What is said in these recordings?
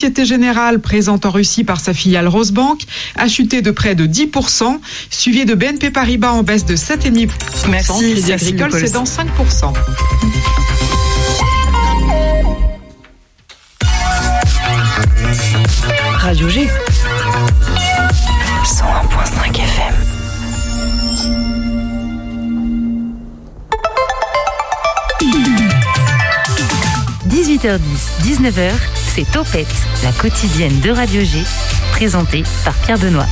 Société Générale, présente en Russie par sa filiale Rosebank, a chuté de près de 10%, suivi de BNP Paribas en baisse de 7,5%. Merci, Crédit Agricole, c'est dans 5%. Radio G. 101.5 FM. – 18h10, 19h, c'est Topette, la quotidienne de Radio G, présentée par Pierre Benoît.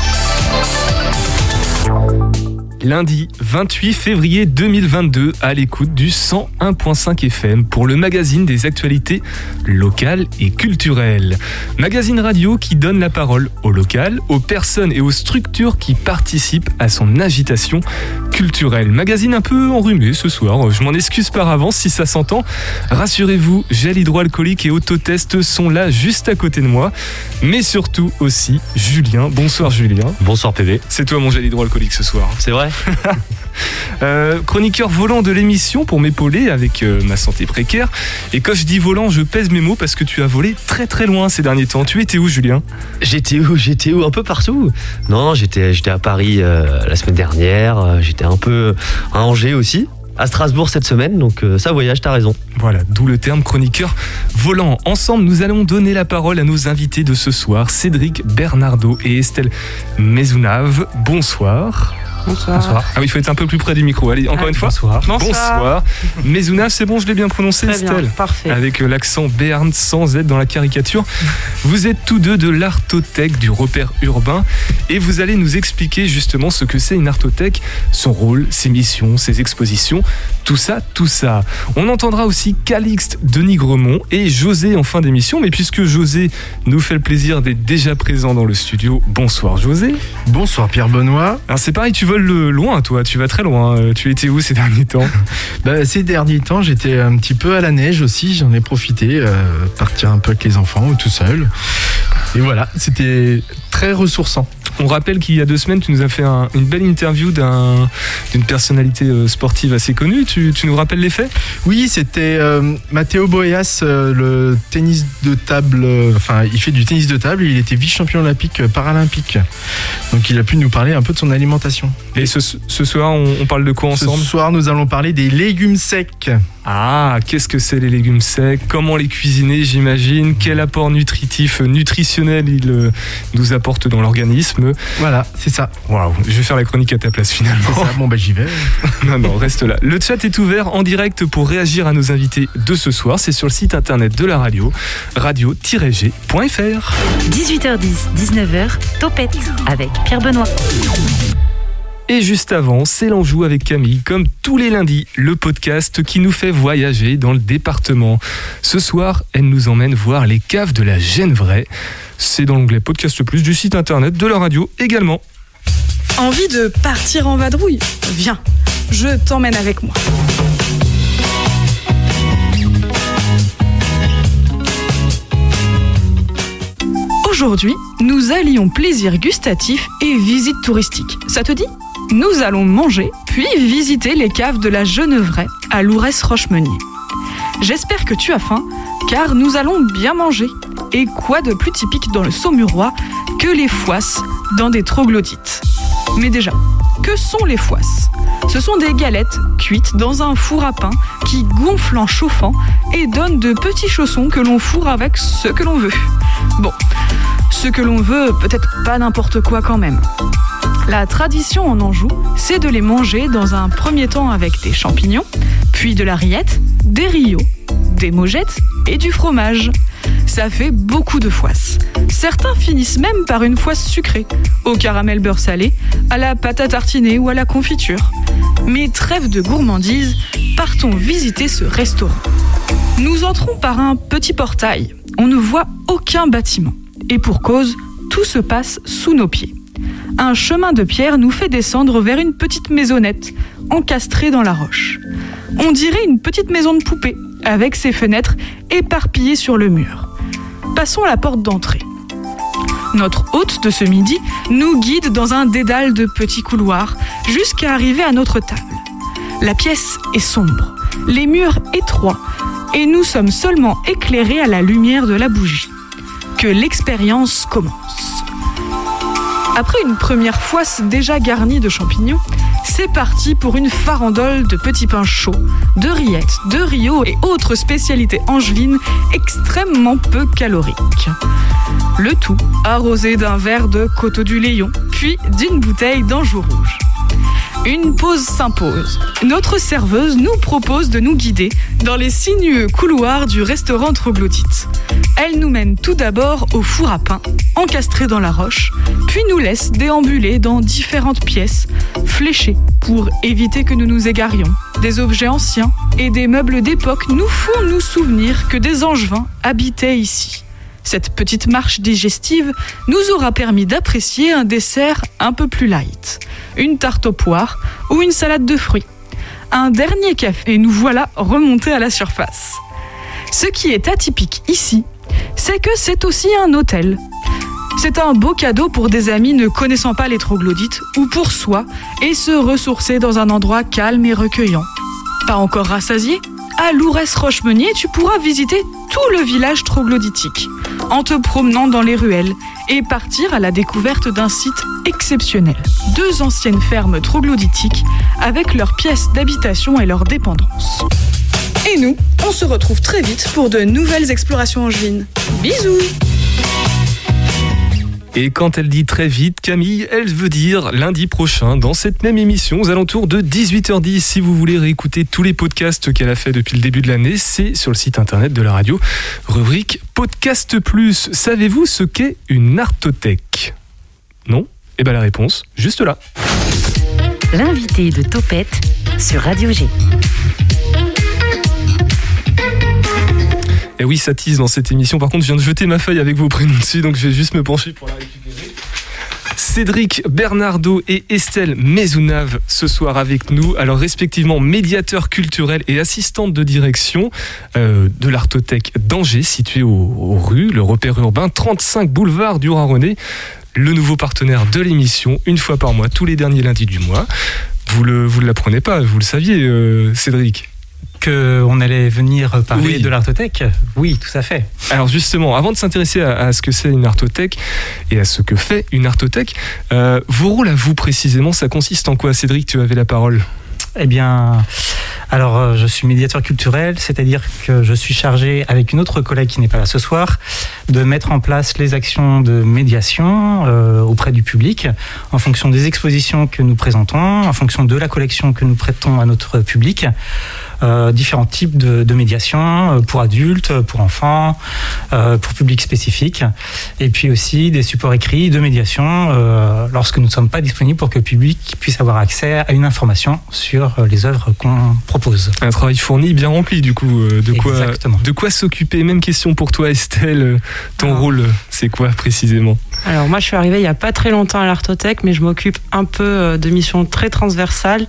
Lundi 28 février 2022 à l'écoute du 101.5 FM pour le magazine des actualités locales et culturelles. Magazine radio qui donne la parole aux locales, aux personnes et aux structures qui participent à son agitation culturelle. Magazine un peu enrhumé ce soir, je m'en excuse par avance si ça s'entend. Rassurez-vous, gel hydroalcoolique et autotest sont là juste à côté de moi, mais surtout aussi Julien. Bonsoir Julien. Bonsoir PV. C'est toi mon gel hydroalcoolique ce soir. C'est vrai? Euh, chroniqueur volant de l'émission pour m'épauler avec euh, ma santé précaire. Et quand je dis volant, je pèse mes mots parce que tu as volé très très loin ces derniers temps. Tu étais où, Julien? J'étais où? J'étais où? Un peu partout. Non, j'étais, j'étais à Paris euh, la semaine dernière. J'étais un peu à Angers aussi. À Strasbourg cette semaine, donc euh, ça voyage, t'as raison. Voilà, d'où le terme chroniqueur volant. Ensemble, nous allons donner la parole à nos invités de ce soir, Cédric Bernardo et Estelle Mezunave. Bonsoir. Bonsoir. Ah oui, il faut être un peu plus près du micro. Allez, encore Ah, une fois. Bonsoir. Bonsoir. Mezunave, c'est bon, je l'ai bien prononcé, Très bien, Estelle parfait. avec euh, l'accent Berne sans être dans la caricature. Vous êtes tous deux de l'artothèque du repère urbain et vous allez nous expliquer justement ce que c'est une artothèque, son rôle, ses missions, ses expositions, tout ça, tout ça. On entendra aussi Calixte Denis Gremont et José en fin d'émission, mais puisque José nous fait le plaisir d'être déjà présent dans le studio, bonsoir José. Bonsoir Pierre Benoît. Alors c'est pareil, tu le loin toi, tu vas très loin, Euh, tu étais où ces derniers temps Bah, ces derniers temps, j'étais un petit peu à la neige aussi. J'en ai profité, euh, partir un peu avec les enfants ou tout seul. Et voilà, c'était très ressourçant. On rappelle qu'il y a deux semaines, tu nous as fait un- une belle interview d'un- d'une personnalité euh, sportive assez connue. Tu, tu nous rappelles les faits? Oui, c'était euh, Matteo Boyas, euh, le tennis de table. euh, enfin, il fait du tennis de table. Il était vice-champion olympique paralympique. Donc, il a pu nous parler un peu de son alimentation. Et ce, ce soir, on, on parle de quoi Ce ensemble? soir, nous allons parler des légumes secs. Ah, qu'est-ce que c'est les légumes secs? Comment les cuisiner, j'imagine? Quel apport nutritif, nutritionnel ils euh, nous apportent dans l'organisme Voilà, c'est ça. Waouh, je vais faire la chronique à ta place finalement. C'est ça. Bon, bah, j'y vais. Non, non, reste là. Le chat est ouvert en direct pour réagir à nos invités de ce soir. C'est sur le site internet de la radio, radio-g.fr. 18h10, 19h, Topette avec Pierre Benoît. Et juste avant, c'est l'Anjou avec Camille, comme tous les lundis, le podcast qui nous fait voyager dans le département. Ce soir, elle nous emmène voir les caves de la Genevraie. C'est dans l'onglet Podcast Plus du site internet de la radio également. Envie de partir en vadrouille Viens, je t'emmène avec moi. Aujourd'hui, nous allions plaisir gustatif et visite touristique. Ça te dit? Nous allons manger, puis visiter les caves de la Genevraie à Lourès-Rochemeunier. J'espère que tu as faim, car nous allons bien manger. Et quoi de plus typique dans le Saumurois que les foisses dans des troglodytes? Mais déjà, que sont les foisses? Ce sont des galettes cuites dans un four à pain qui gonflent en chauffant et donnent de petits chaussons que l'on fourre avec ce que l'on veut. Bon, ce que l'on veut, peut-être pas n'importe quoi quand même. La tradition en Anjou, c'est de les manger dans un premier temps avec des champignons, puis de la rillette, des rios, des mogettes et du fromage. Ça fait beaucoup de foisses. Certains finissent même par une foisse sucrée, au caramel beurre salé, à la pâte à tartiner ou à la confiture. Mais trêve de gourmandise, partons visiter ce restaurant. Nous entrons par un petit portail. On ne voit aucun bâtiment. Et pour cause, tout se passe sous nos pieds. Un chemin de pierre nous fait descendre vers une petite maisonnette, encastrée dans la roche. On dirait une petite maison de poupée, avec ses fenêtres éparpillées sur le mur. Passons à la porte d'entrée. Notre hôte de ce midi nous guide dans un dédale de petits couloirs jusqu'à arriver à notre table. La pièce est sombre, les murs étroits, et nous sommes seulement éclairés à la lumière de la bougie. que l'expérience commence. Après une première foisse déjà garnie de champignons, c'est parti pour une farandole de petits pains chauds, de rillettes, de rio et autres spécialités angevines extrêmement peu caloriques. Le tout arrosé d'un verre de coteau du Léon, puis d'une bouteille d'Anjou rouge. Une pause s'impose. Notre serveuse nous propose de nous guider dans les sinueux couloirs du restaurant Troglodyte. Elle nous mène tout d'abord au four à pain, encastré dans la roche, puis nous laisse déambuler dans différentes pièces, fléchées pour éviter que nous nous égarions. Des objets anciens et des meubles d'époque nous font nous souvenir que des angevins habitaient ici. Cette petite marche digestive nous aura permis d'apprécier un dessert un peu plus light, une tarte aux poires ou une salade de fruits. Un dernier café et nous voilà remontés à la surface. Ce qui est atypique ici, c'est que c'est aussi un hôtel. C'est un beau cadeau pour des amis ne connaissant pas les troglodytes ou pour soi et se ressourcer dans un endroit calme et recueillant. Pas encore rassasié À Lourès-Rochemeunier, tu pourras visiter tout le village troglodytique en te promenant dans les ruelles et partir à la découverte d'un site exceptionnel. Deux anciennes fermes troglodytiques avec leurs pièces d'habitation et leurs dépendances. Et nous, on se retrouve très vite pour de nouvelles explorations angevines. Bisous Et quand elle dit très vite, Camille, elle veut dire lundi prochain dans cette même émission aux alentours de 18h10. Si vous voulez réécouter tous les podcasts qu'elle a fait depuis le début de l'année, c'est sur le site internet de la radio, rubrique Podcast Plus. Savez-vous ce qu'est une artothèque? Non? Eh bien la réponse, juste là. L'invité de Topette sur Radio G. Et oui, ça tease dans cette émission. Par contre, je viens de jeter ma feuille avec vos prénoms dessus, donc je vais juste me pencher pour la. Cédric Bernardo et Estelle Maisonnave ce soir avec nous. Alors respectivement médiateur culturel et assistante de direction euh, de l'Artothèque d'Angers, située au, au rue, le repère urbain 35 boulevard du René. Le nouveau partenaire de l'émission, une fois par mois, tous les derniers lundis du mois. Vous le, vous ne l'apprenez pas, vous le saviez, euh, Cédric? Qu'on allait venir parler Oui. de l'artothèque Oui, tout à fait. Alors justement, avant de s'intéresser à, à ce que c'est une artothèque et à ce que fait une artothèque, euh, vos rôles à vous précisément, ça consiste en quoi? Cédric, tu avais la parole Eh bien, alors euh, je suis médiateur culturel, c'est-à-dire que je suis chargé, avec une autre collègue qui n'est pas là ce soir, de mettre en place les actions de médiation euh, auprès du public, en fonction des expositions que nous présentons, en fonction de la collection que nous prêtons à notre public. Euh, différents types de, de médiation euh, pour adultes, pour enfants, euh, pour public spécifique, et puis aussi des supports écrits de médiation euh, lorsque nous ne sommes pas disponibles pour que le public puisse avoir accès à une information sur euh, les œuvres qu'on propose. Un travail fourni, bien rempli du coup. euh, De quoi, Exactement. de quoi s'occuper Même question pour toi Estelle. Ton Ah. rôle, c'est quoi précisément Alors moi je suis arrivée il n'y a pas très longtemps à l'Artothèque, mais je m'occupe un peu euh, de missions très transversales.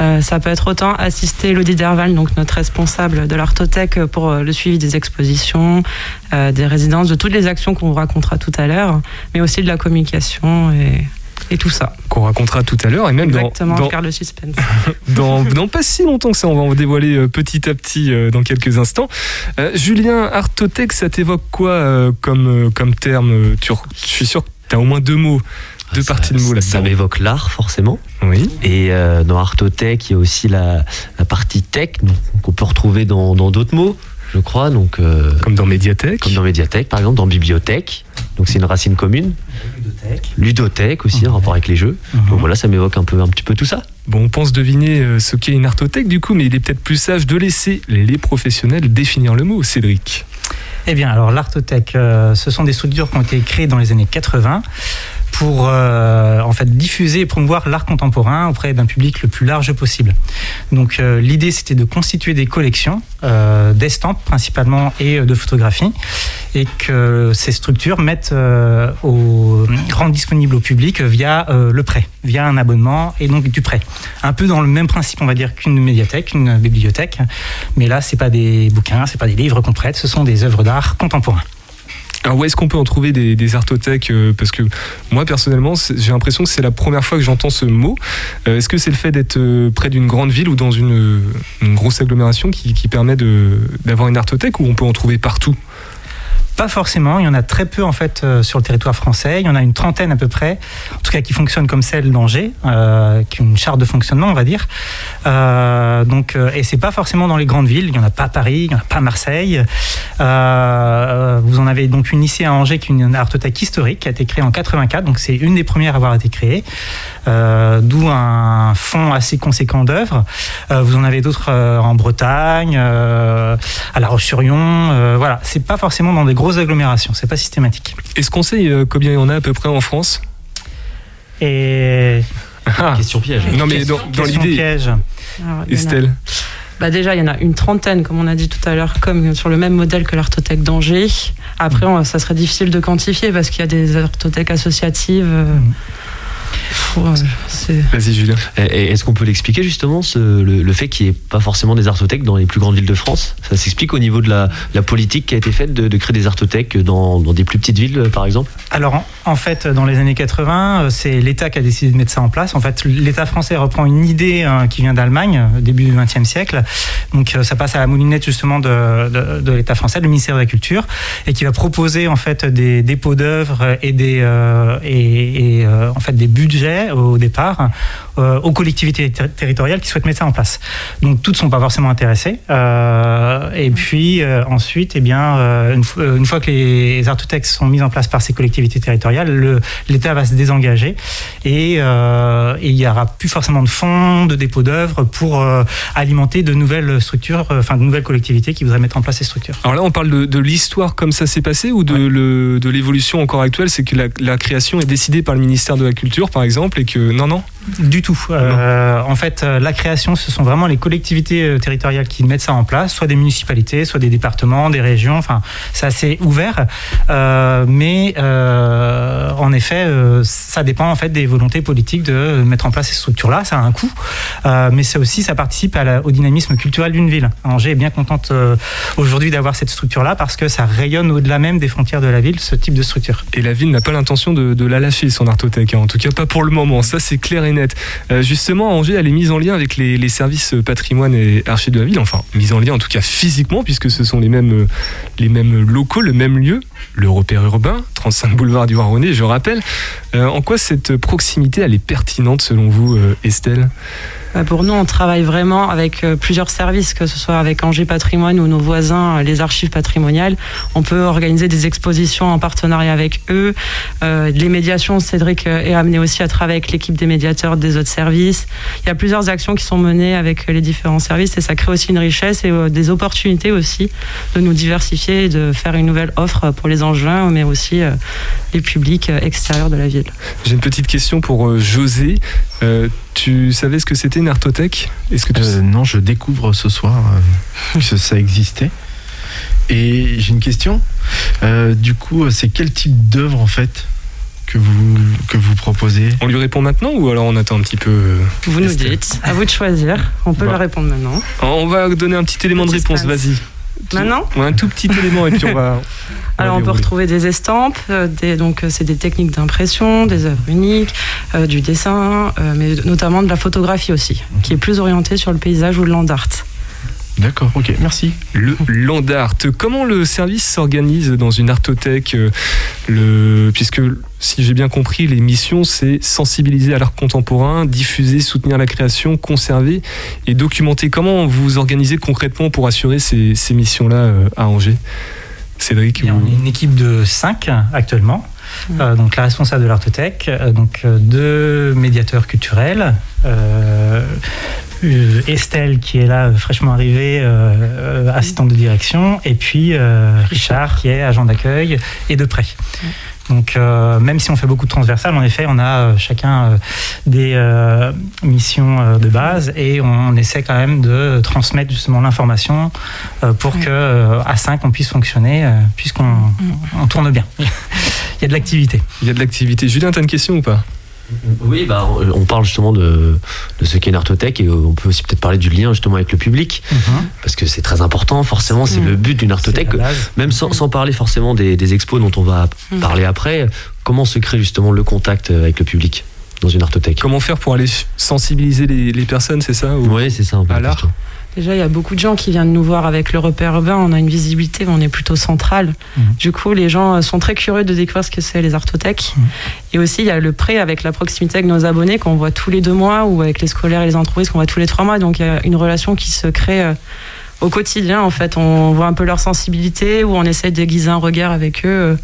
Euh, ça peut être autant assister Lodi Derval, donc notre responsable de l'Artothèque, euh, pour le suivi des expositions, des résidences, de toutes les actions qu'on vous racontera tout à l'heure, mais aussi de la communication et, et tout ça. Qu'on racontera tout à l'heure et même dans, Exactement, dans, garde le suspense. dans, dans pas si longtemps que ça, on va en dévoiler euh, petit à petit euh, dans quelques instants. Euh, Julien, artothèque, ça t'évoque quoi euh, comme, comme terme tu, Je suis sûr que tu as au moins deux mots, deux Ça- parties de mots Ça là-dedans. m'évoque l'art, forcément. Oui. Et euh, dans Artothèque, il y a aussi la, la partie tech, donc, qu'on peut retrouver dans dans d'autres mots, je crois. Donc, euh, Comme dans médiathèque. comme dans médiathèque, par exemple, dans bibliothèque. Donc, c'est une racine commune. Ludothèque aussi, en rapport avec les jeux. Donc voilà, ça m'évoque un peu, un petit peu tout ça. Bon, on pense deviner euh, ce qu'est une artothèque du coup, mais il est peut-être plus sage de laisser les professionnels définir le mot, Cédric. Eh bien, alors l'artothèque, euh, ce sont des structures qui ont été créées dans les années 80 pour euh, en fait diffuser et promouvoir l'art contemporain auprès d'un public le plus large possible. Donc euh, l'idée c'était de constituer des collections euh, d'estampes principalement et euh, de photographies et que ces structures mettent euh, au, rendent disponible au public via le prêt, via un abonnement et donc du prêt. Un peu dans le même principe on va dire qu'une médiathèque, une bibliothèque, mais là c'est pas des bouquins, c'est pas des livres qu'on prête, ce sont des œuvres d'art contemporains. Alors où est-ce qu'on peut en trouver des, des artothèques euh, Parce que moi personnellement, j'ai l'impression que c'est la première fois que j'entends ce mot. Euh, est-ce que c'est le fait d'être euh, près d'une grande ville ou dans une, grosse agglomération qui, qui permet d'avoir une artothèque ou on peut en trouver partout? Pas forcément, il y en a très peu en fait euh, sur le territoire français. Il y en a une trentaine à peu près, en tout cas qui fonctionnent comme celle d'Angers, euh, qui ont une charte de fonctionnement, on va dire. Euh, donc, euh, et c'est pas forcément dans les grandes villes. Il n'y en a pas à Paris, il n'y en a pas à Marseille. Vous en avez donc une ici à Angers, qui est une artothèque historique, qui a été créée en 84. Donc c'est une des premières à avoir été créée. D'où un fonds assez conséquent d'œuvres. Vous en avez d'autres en Bretagne, à La Roche-sur-Yon. voilà, c'est pas forcément dans des grosses agglomérations, c'est pas systématique. Est-ce qu'on sait euh, combien il y en a à peu près en France? Et Ah, Question piège. Non mais dans, l'idée, piège. Alors, Estelle. Bah déjà, il y en a une trentaine, comme on a dit tout à l'heure, comme sur le même modèle que l'artothèque d'Angers. Après, on- ça serait difficile de quantifier parce qu'il y a des artothèques associatives. euh, c'est- Vas-y Julien. Est-ce qu'on peut l'expliquer justement, ce- le, le fait qu'il n'y ait pas forcément des artothèques dans les plus grandes villes de France? Ça s'explique au niveau de la, la politique qui a été faite de, de créer des artothèques dans, dans des plus petites villes, par exemple? Alors, en, en fait, dans les années 80, euh, c'est l'État qui a décidé de mettre ça en place. En fait, l'État français reprend une idée euh, qui vient d'Allemagne, euh, début du XXe siècle. Donc, ça passe à la moulinette justement de, de, de l'État français, le ministère de la Culture, et qui va proposer en fait des dépôts d'œuvres et des euh, et, et, euh, en fait des budgets au départ euh, aux collectivités ter- territoriales qui souhaitent mettre ça en place. Donc, toutes sont pas forcément intéressées. Euh, et puis euh, ensuite, eh bien, une, fo- une fois que les artothèques sont mises en place par ces collectivités territoriales, le- l'État va se désengager et, et il n'y aura plus forcément de fonds, de dépôts d'œuvres pour alimenter de nouvelles structures, enfin de nouvelles collectivités qui voudraient mettre en place ces structures. Alors là, on parle de, de l'histoire comme ça s'est passé ou de, l'évolution encore actuelle C'est que la, la création est décidée par le ministère de la Culture, par exemple, et que non, non. Du tout. Euh, en fait, euh, la création, ce sont vraiment les collectivités euh, territoriales qui mettent ça en place, soit des municipalités, soit des départements, des régions. Enfin, c'est assez ouvert. Euh, mais euh, en effet, ça dépend en fait des volontés politiques de mettre en place ces structures-là. Ça a un coût, mais ça aussi, ça participe à la- au dynamisme culturel d'une ville. Angers est bien contente aujourd'hui d'avoir cette structure-là parce que ça rayonne au-delà même des frontières de la ville, ce type de structure. Et la ville n'a pas l'intention de, de la lâcher, son artothèque, hein. en tout cas pas pour le moment, ça c'est clair et Euh, justement, Angers, elle est mise en lien avec les, services patrimoine et archives de la ville, enfin mise en lien en tout cas physiquement, puisque ce sont les mêmes, euh, les mêmes locaux, le même lieu, le repère urbain, 35 boulevard du Roi-René, je rappelle. Euh, en quoi cette proximité, elle est pertinente selon vous, euh, Estelle? Bah, Pour nous, on travaille vraiment avec euh, plusieurs services, que ce soit avec Angers Patrimoine ou nos voisins, les archives patrimoniales. On peut organiser des expositions en partenariat avec eux. Euh, les médiations, Cédric est amené aussi à travailler avec l'équipe des médiateurs des autres services. Il y a plusieurs actions qui sont menées avec les différents services et ça crée aussi une richesse et des opportunités aussi de nous diversifier et de faire une nouvelle offre les Angevins, mais aussi euh, les publics euh, extérieurs de la ville. J'ai une petite question pour euh, José. Euh, tu savais ce que c'était une artothèque? Est-ce que tu Euh, non, je découvre ce soir euh, que ça existait. Et j'ai une question. Euh, du coup, c'est quel type d'œuvre en fait que vous que vous proposez? On lui répond maintenant ou alors on attend un petit peu Vous nous dites, à vous de choisir. On peut Bah. leur répondre maintenant. On va donner un petit élément de réponse, vas-y. Maintenant Un tout petit élément et puis on va. Alors on peut retrouver des estampes, euh, des, donc euh, c'est des techniques d'impression, des œuvres uniques, euh, du dessin, euh, mais notamment de la photographie aussi, qui est plus orientée sur le paysage ou le land art. D'accord, ok, merci. Le land art. Comment le service s'organise dans une artothèque euh, le... Puisque, si j'ai bien compris, les missions, c'est sensibiliser à l'art contemporain, diffuser, soutenir la création, conserver et documenter. Comment vous organisez concrètement pour assurer ces, ces missions-là euh, à Angers? Cédric Il y a vous- une équipe de 5 actuellement. Euh, donc la responsable de l'artothèque, euh, donc euh, deux médiateurs culturels, Estelle qui est là euh, fraîchement arrivée, euh, euh, assistante de direction, et puis euh, Richard qui est agent d'accueil et de prêt. Donc euh, même si on fait beaucoup de transversales, en effet, on a euh, chacun euh, des euh, missions euh, de base et on, essaie quand même de transmettre justement l'information euh, pour Ouais. que euh, à 5 on puisse fonctionner, euh, puisqu'on on tourne bien. Il y a de l'activité. Il y a de l'activité. Julien, t'as une question ou pas? Oui, bah, on parle justement de, de ce qu'est une artothèque et on peut aussi peut-être parler du lien justement avec le public parce que c'est très important. Forcément, c'est Mhm. le but d'une artothèque. Même sans, sans parler forcément des, des expos dont on va Mhm. parler après, comment se crée justement le contact avec le public dans une artothèque? Comment faire pour aller sensibiliser les, les personnes, c'est ça ou- Oui, c'est ça un peu À la l'art? question. Déjà, il y a beaucoup de gens qui viennent nous voir avec le repère urbain. On a une visibilité, on est plutôt central. Mhm. Du coup, les gens sont très curieux de découvrir ce que c'est les artothèques. Mhm. Et aussi, il y a le prêt avec la proximité avec nos abonnés qu'on voit tous les deux mois ou avec les scolaires et les entreprises qu'on voit tous les trois mois. Donc, il y a une relation qui se crée euh, au quotidien. En fait, on voit un peu leur sensibilité ou on essaie d'aiguiser un regard avec eux. Euh,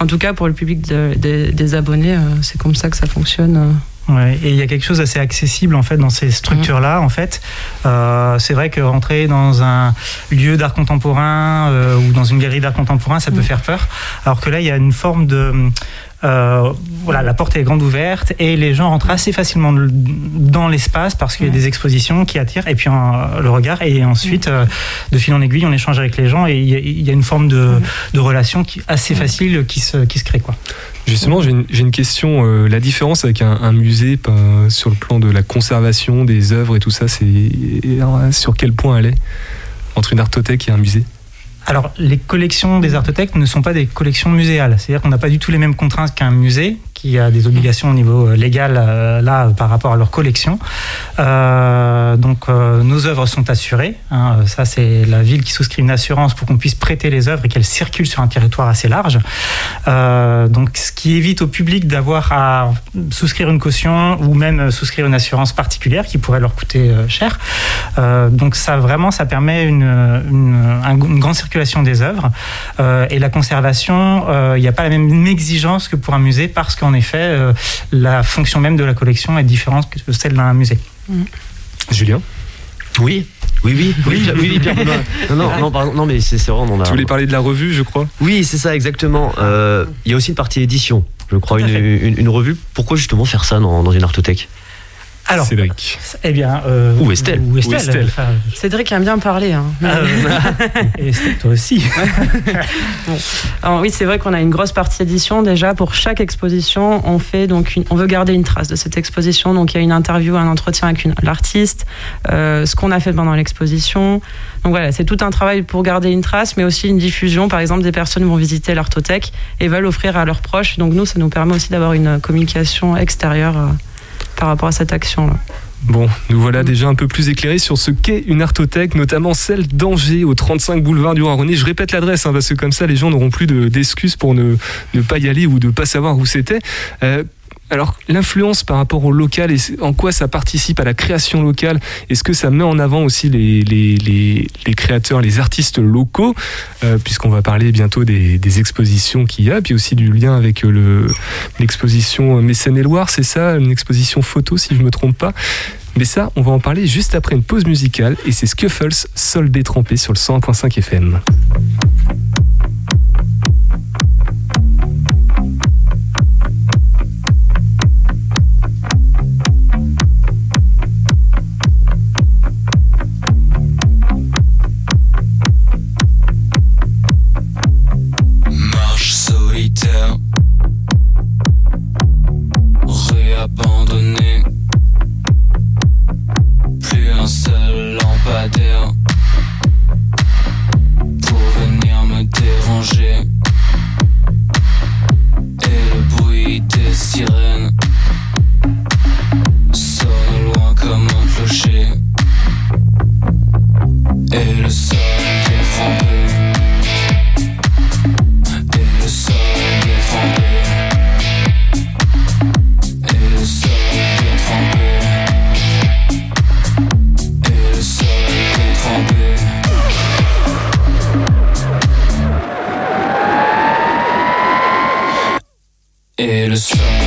En tout cas, pour le public de- de- des abonnés, euh, c'est comme ça que ça fonctionne. Ouais, et il y a quelque chose d'assez accessible en fait dans ces structures-là. En fait, Euh, c'est vrai que rentrer dans un lieu d'art contemporain euh, ou dans une galerie d'art contemporain, ça peut faire peur. Alors que là, il y a une forme de euh, voilà, la porte est grande ouverte et les gens rentrent assez facilement dans l'espace parce qu'il y a des expositions qui attirent et puis euh, le regard. Et ensuite euh, de fil en aiguille on échange avec les gens et il y y a une forme de, de relation qui assez facile qui se, qui se crée quoi. Justement, j'ai une, question. euh, la différence avec un, musée sur le plan de la conservation des œuvres et tout ça, c'est euh, sur quel point elle est entre une artothèque et un musée? Alors, les collections des artothèques ne sont pas des collections muséales. C'est-à-dire qu'on n'a pas du tout les mêmes contraintes qu'un musée, qui a des obligations au niveau euh, légal, euh, là, par rapport à leur collection. Euh, donc, nos œuvres sont assurées. hein. ça, c'est la ville qui souscrit une assurance pour qu'on puisse prêter les œuvres et qu'elles circulent sur un territoire assez large. Donc, ce qui évite au public d'avoir à souscrire une caution ou même souscrire une assurance particulière qui pourrait leur coûter cher. Donc ça vraiment, ça permet une, une, un- une grande circulation des œuvres et la conservation. Il n'y a pas la même exigence que pour un musée parce qu'en effet, euh, la fonction même de la collection est différente que celle d'un musée. Julien Oui. Oui, oui, oui, oui, oui, Pierre Benoît. Non, non, non, pardon, non, mais c'est c'est vrai, on en a. Tu voulais parler de la revue, je crois Oui, c'est ça, exactement. Euh, Il y a aussi une partie édition, je crois, une, une, une revue. Pourquoi justement faire ça dans, dans une artothèque? Alors, Cédric. eh bien, euh, Ou Estelle. Ou Estelle. Ou Estelle. enfin, Cédric aime bien parler. hein. Mais- euh, et Estelle, toi aussi. Alors oui, c'est vrai qu'on a une grosse partie édition. Déjà, pour chaque exposition, on fait donc une- on veut garder une trace de cette exposition. Donc il y a une interview, un entretien avec l'artiste, euh, ce qu'on a fait pendant l'exposition. Donc voilà, c'est tout un travail pour garder une trace, mais aussi une diffusion. Par exemple, des personnes vont visiter l'artothèque et veulent offrir à leurs proches. Donc nous, ça nous permet aussi d'avoir une communication extérieure euh, par rapport à cette action-là. Bon, nous voilà déjà un peu plus éclairés sur ce qu'est une artothèque, notamment celle d'Angers, au 35 boulevard du Roi-René. Je répète l'adresse, hein, parce que comme ça, les gens n'auront plus de- d'excuses pour ne, ne pas y aller ou de ne pas savoir où c'était. Euh, alors, l'influence par rapport au local, et en quoi ça participe à la création locale Est-ce que ça met en avant aussi les, les, les, créateurs, les artistes locaux Euh, Puisqu'on va parler bientôt des, expositions qu'il y a, puis aussi du lien avec euh, le- l'exposition Mécène et Loire, c'est ça Une exposition photo, si je ne me trompe pas. Mais ça, on va en parler juste après une pause musicale, et c'est Scuffles, Sol détrempé sur le 101.5 FM. Pour venir me déranger. Et le bruit des sirènes sonne loin comme un clocher. Et le sol Et le sol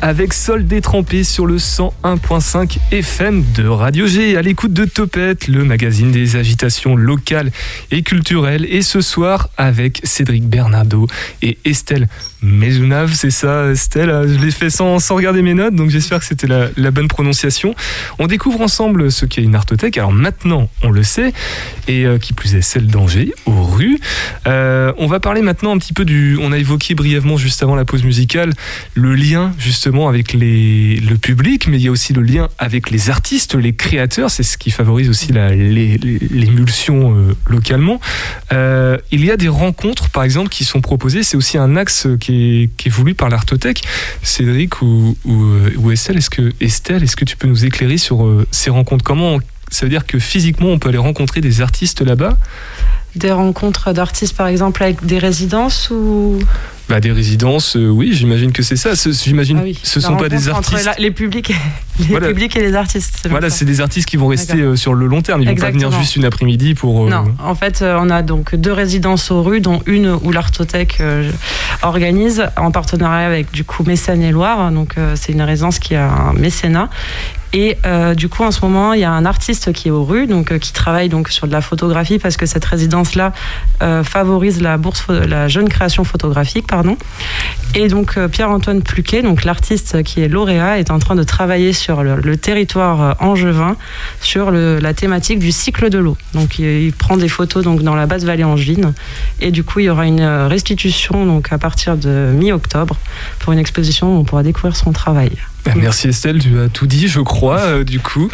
Avec Sol détrempé sur le 101.5 FM de Radio G à l'écoute de Topette, le magazine des agitations locales et culturelles. Et ce soir avec Cédric Bernardo et Estelle Mezounav, c'est ça Estelle? Je l'ai fait sans, sans regarder mes notes, donc j'espère que c'était la, bonne prononciation. On découvre ensemble ce qu'est une artothèque. Alors maintenant, on le sait, et euh, qui plus est celle d'Angers, aux rues. Euh, on va parler maintenant un petit peu du... On a évoqué brièvement juste avant la pause musicale le lien justement avec les, le public, mais il y a aussi le lien avec les artistes, les créateurs, c'est ce qui favorise aussi l'émulsion euh, localement. Euh, il y a des rencontres par exemple qui sont proposées, c'est aussi un axe qui est, qui est voulu par l'Artothèque. Cédric ou, euh, ou Estelle, est-ce que, Estelle, est-ce que tu peux nous éclairer sur euh, ces rencontres? Comment ça veut dire que physiquement on peut aller rencontrer des artistes là-bas Des rencontres d'artistes, par exemple, avec des résidences ou bah, Des résidences, euh, oui, j'imagine que c'est ça. Ce- J'imagine Ah oui, ce sont pas des entre artistes. la- les publics, les Voilà. publics et les artistes. Voilà, c'est des artistes qui vont rester euh, sur le long terme. Ils vont pas venir Exactement. juste une après-midi pour. euh, Non, en fait, on a donc deux résidences aux rues, dont une où l'Artothèque organise en partenariat avec du coup Mécène et Loire. Donc, c'est une résidence qui a un mécénat. Et euh, du coup, en ce moment, il y a un artiste qui est aux rues, donc euh, qui travaille donc sur de la photographie parce que cette résidence-là euh, favorise la bourse, la jeune création photographique, pardon. Et donc euh, Pierre-Antoine Pluquet, donc l'artiste qui est lauréat, est en train de travailler sur le, le territoire euh, angevin sur le- la thématique du cycle de l'eau. Donc il, il prend des photos donc dans la basse vallée angevine et du coup il y aura une euh, restitution donc à partir de mi-octobre pour une exposition où on pourra découvrir son travail. Bah, merci Estelle, tu as tout dit, je crois, euh, du coup.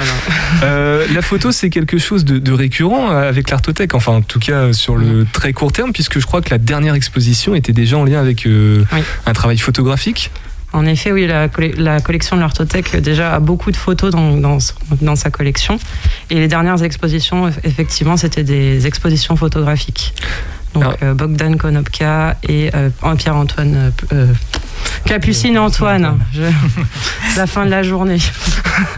Euh, la photo, c'est quelque chose de, de récurrent euh, avec l'Artothèque, enfin en tout cas sur le très court terme, puisque je crois que la dernière exposition était déjà en lien avec euh, Oui. un travail photographique. En effet, oui, la, colle- la collection de l'Artothèque déjà a beaucoup de photos dans, dans, sa collection. Et les dernières expositions, eff- effectivement, c'était des expositions photographiques. Donc Alors- euh, Bogdan Konopka et euh, Pierre-Antoine euh, Capucine Antoine. Je- la fin de la journée.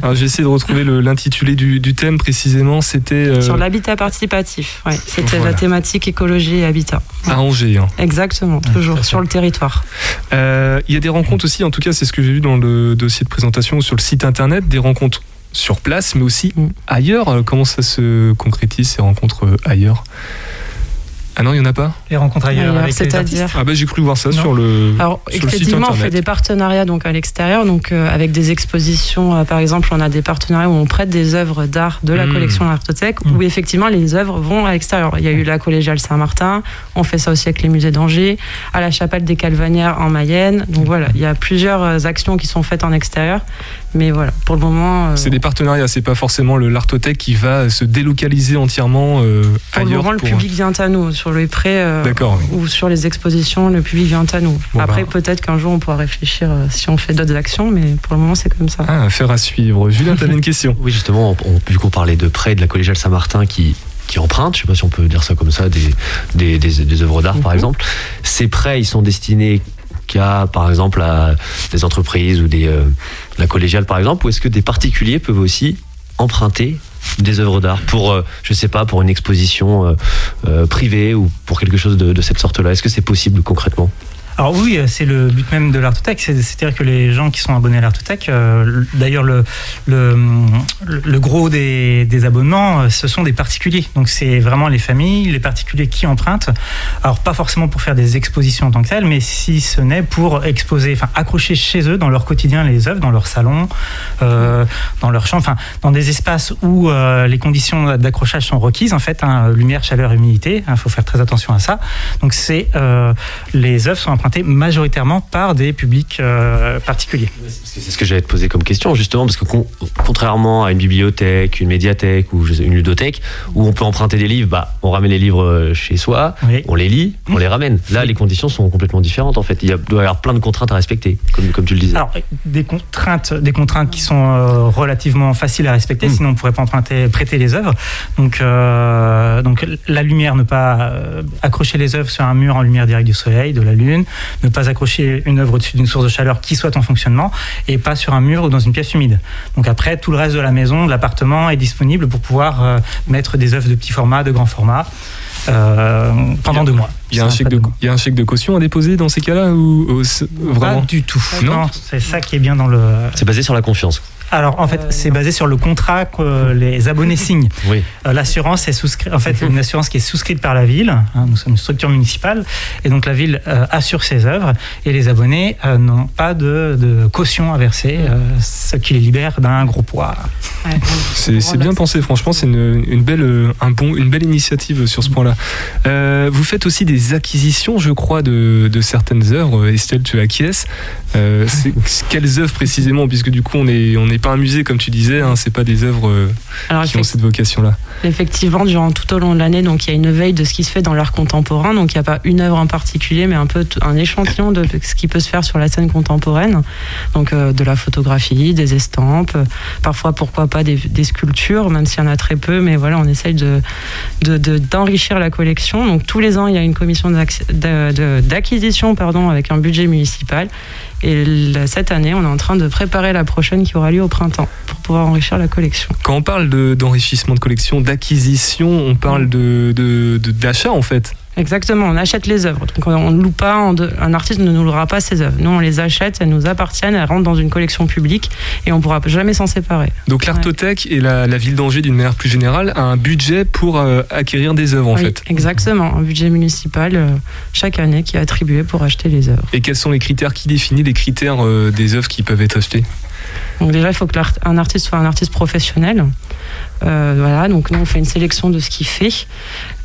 Alors j'ai essayé de retrouver l'intitulé du, du thème précisément, c'était euh, Sur l'habitat participatif. Ouais, c'était Voilà. la thématique écologie et habitat. à Angers. hein. Exactement, toujours sur le territoire. Euh, Il y a des rencontres aussi, en tout cas c'est ce que j'ai vu dans le dossier de présentation sur le site internet, des rencontres sur place mais aussi Mm. ailleurs. Comment ça se concrétise ces rencontres ailleurs? Ah non, il n'y en a pas? Les rencontres ailleurs, Ailleurs, avec les c'est-à-dire artistes. Ah bah j'ai cru voir ça Non. sur le, Alors, sur le site effectivement, on fait des partenariats donc à l'extérieur, donc euh, avec des expositions. euh, par exemple, on a des partenariats où on prête des œuvres d'art de la Mm. collection de l'Artothèque, où effectivement les œuvres vont à l'extérieur. Il y a eu la collégiale Saint-Martin, on fait ça aussi avec les musées d'Angers, à la chapelle des Calvanières en Mayenne. Donc voilà, il y a plusieurs euh, actions qui sont faites en extérieur, mais voilà, pour le moment. euh, C'est des partenariats, c'est pas forcément le l'Artothèque qui va se délocaliser entièrement euh, pour le ailleurs. moment, le pour- public vient à nous. Sur les prêts euh. Oui. ou sur les expositions, le public vient à nous. Bon, Après, bah. peut-être qu'un jour, on pourra réfléchir euh, si on fait d'autres actions, mais pour le moment, c'est comme ça. Ah, affaire à suivre. Julien, t'avais une question Oui, justement, on, on- vu qu'on parlait de prêt de la collégiale Saint-Martin qui, qui emprunte, je sais pas si on peut dire ça comme ça, des, des, des, des œuvres d'art par Mhm. exemple. Ces prêts, ils sont destinés qu'à, par exemple, à des entreprises ou des, euh, la collégiale par exemple, ou est-ce que des particuliers peuvent aussi emprunter des œuvres d'art pour, euh, je sais pas, pour une exposition euh, euh, privée ou pour quelque chose de, de cette sorte-là. Est-ce que c'est possible concrètement? Alors oui, euh, c'est le but même de l'Artothèque, c'est- c'est-à-dire que les gens qui sont abonnés à l'Artothèque, euh, d'ailleurs le, gros des, abonnements, euh, ce sont des particuliers. Donc c'est vraiment les familles, les particuliers qui empruntent. Alors pas forcément pour faire des expositions en tant que telles, mais si ce n'est pour exposer, enfin accrocher chez eux dans leur quotidien les œuvres, dans leur salon, euh, dans leur chambre, enfin dans des espaces où les conditions d'accrochage sont requises en fait, hein, lumière, chaleur, humidité. Il faut faire très attention à ça. Donc c'est les œuvres sont empruntées majoritairement par des publics euh, particuliers. C'est ce que j'allais te poser comme question, justement, parce que con- contrairement à une bibliothèque, une médiathèque ou une ludothèque, où on peut emprunter des livres, bah, on ramène les livres euh, chez soi, Oui. on les lit, on les ramène. Là, les conditions sont complètement différentes, en fait. Il y a, doit y avoir plein de contraintes à respecter, comme, comme tu le disais. Alors des contraintes, des contraintes qui sont euh, relativement faciles à respecter, Mm. sinon on ne pourrait pas emprunter, prêter les œuvres. Donc, euh, donc la lumière, ne pas accrocher les œuvres sur un mur en lumière directe du soleil, de la lune, ne pas accrocher une œuvre au-dessus d'une source de chaleur qui soit en fonctionnement, et pas sur un mur ou dans une pièce humide. Donc après, tout le reste de la maison, de l'appartement est disponible pour pouvoir euh, mettre des œuvres de petit format, de grand format. euh, pendant deux mois. Il y, a un chèque de, il y a un chèque de caution à déposer dans ces cas-là ou, vraiment Pas du tout. Non Non, c'est ça qui est bien dans le. C'est basé sur la confiance. Alors en fait, Euh, c'est basé sur le contrat que les abonnés signent. Oui. Euh, L'assurance est souscrite, en fait, une assurance qui est souscrite par la ville. hein, nous sommes une structure municipale, et donc la ville euh, assure ses œuvres, et les abonnés euh, n'ont pas de, de caution à verser, euh, ce qui les libère d'un gros poids. Ouais, C'est c'est bien pensé, franchement, c'est une, une belle, un bon, une belle initiative sur ce point-là. Euh, vous faites aussi des acquisitions, je crois, de, de certaines œuvres. Estelle, tu acquiesces. Euh, quelles œuvres précisément Puisque du coup, on n'est on pas un musée, comme tu disais, hein, c'est pas des œuvres euh, Alors, qui ont cette vocation-là. Effectivement, durant tout au long de l'année, donc il y a une veille de ce qui se fait dans l'art contemporain. Donc il n'y a pas une œuvre en particulier, mais un peu un échantillon de ce qui peut se faire sur la scène contemporaine. Donc euh, de la photographie, des estampes, parfois pourquoi pas des, des sculptures, même s'il y en a très peu. Mais voilà, on essaye de de- de- d'enrichir la collection. Donc tous les ans, il y a une commission d'acquisition, pardon, avec un budget municipal. Et cette année, on est en train de préparer la prochaine qui aura lieu au printemps pour pouvoir enrichir la collection. Quand on parle de- d'enrichissement de, collection, d'acquisition, on parle de de- de- d'achat en fait. Exactement, on achète les œuvres. Donc on ne loue pas, on de- un artiste ne nous louera pas ses œuvres. Nous, on les achète, elles nous appartiennent, elles rentrent dans une collection publique et on ne pourra jamais s'en séparer. Donc l'Artothèque et la, la ville d'Angers, d'une manière plus générale, a un budget pour euh, acquérir des œuvres en Oui, fait. Exactement, un budget municipal euh, chaque année qui est attribué pour acheter les œuvres. Et quels sont les critères? Qui définissent les critères euh, des œuvres qui peuvent être achetées? Donc déjà, il faut que l'art- un artiste soit un artiste professionnel. Euh, voilà, donc nous, on fait une sélection de ce qu'il fait.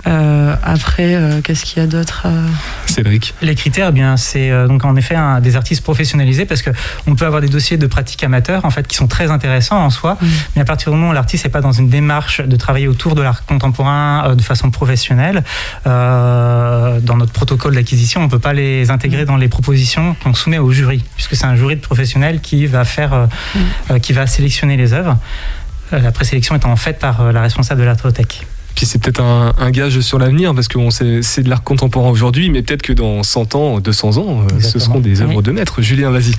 Euh, après, euh, qu'est-ce qu'il y a d'autre euh Cédric Les critères, eh bien, c'est euh, donc en effet un- des artistes professionnalisés parce que on peut avoir des dossiers de pratique amateur en fait qui sont très intéressants en soi, mais à partir du moment où l'artiste n'est pas dans une démarche de travailler autour de l'art contemporain euh, de façon professionnelle, euh, dans notre protocole d'acquisition, on peut pas les intégrer dans les propositions qu'on soumet au jury, puisque c'est un jury de professionnels qui va faire, euh, euh, qui va sélectionner les œuvres. Euh, La présélection étant faite par euh, la responsable de l'artothèque. Puis c'est peut-être un, un gage sur l'avenir, parce que c'est de l'art contemporain aujourd'hui, mais peut-être que dans 100 ans, 200 ans, euh, ce seront des œuvres Oui. de maître. Julien, vas-y.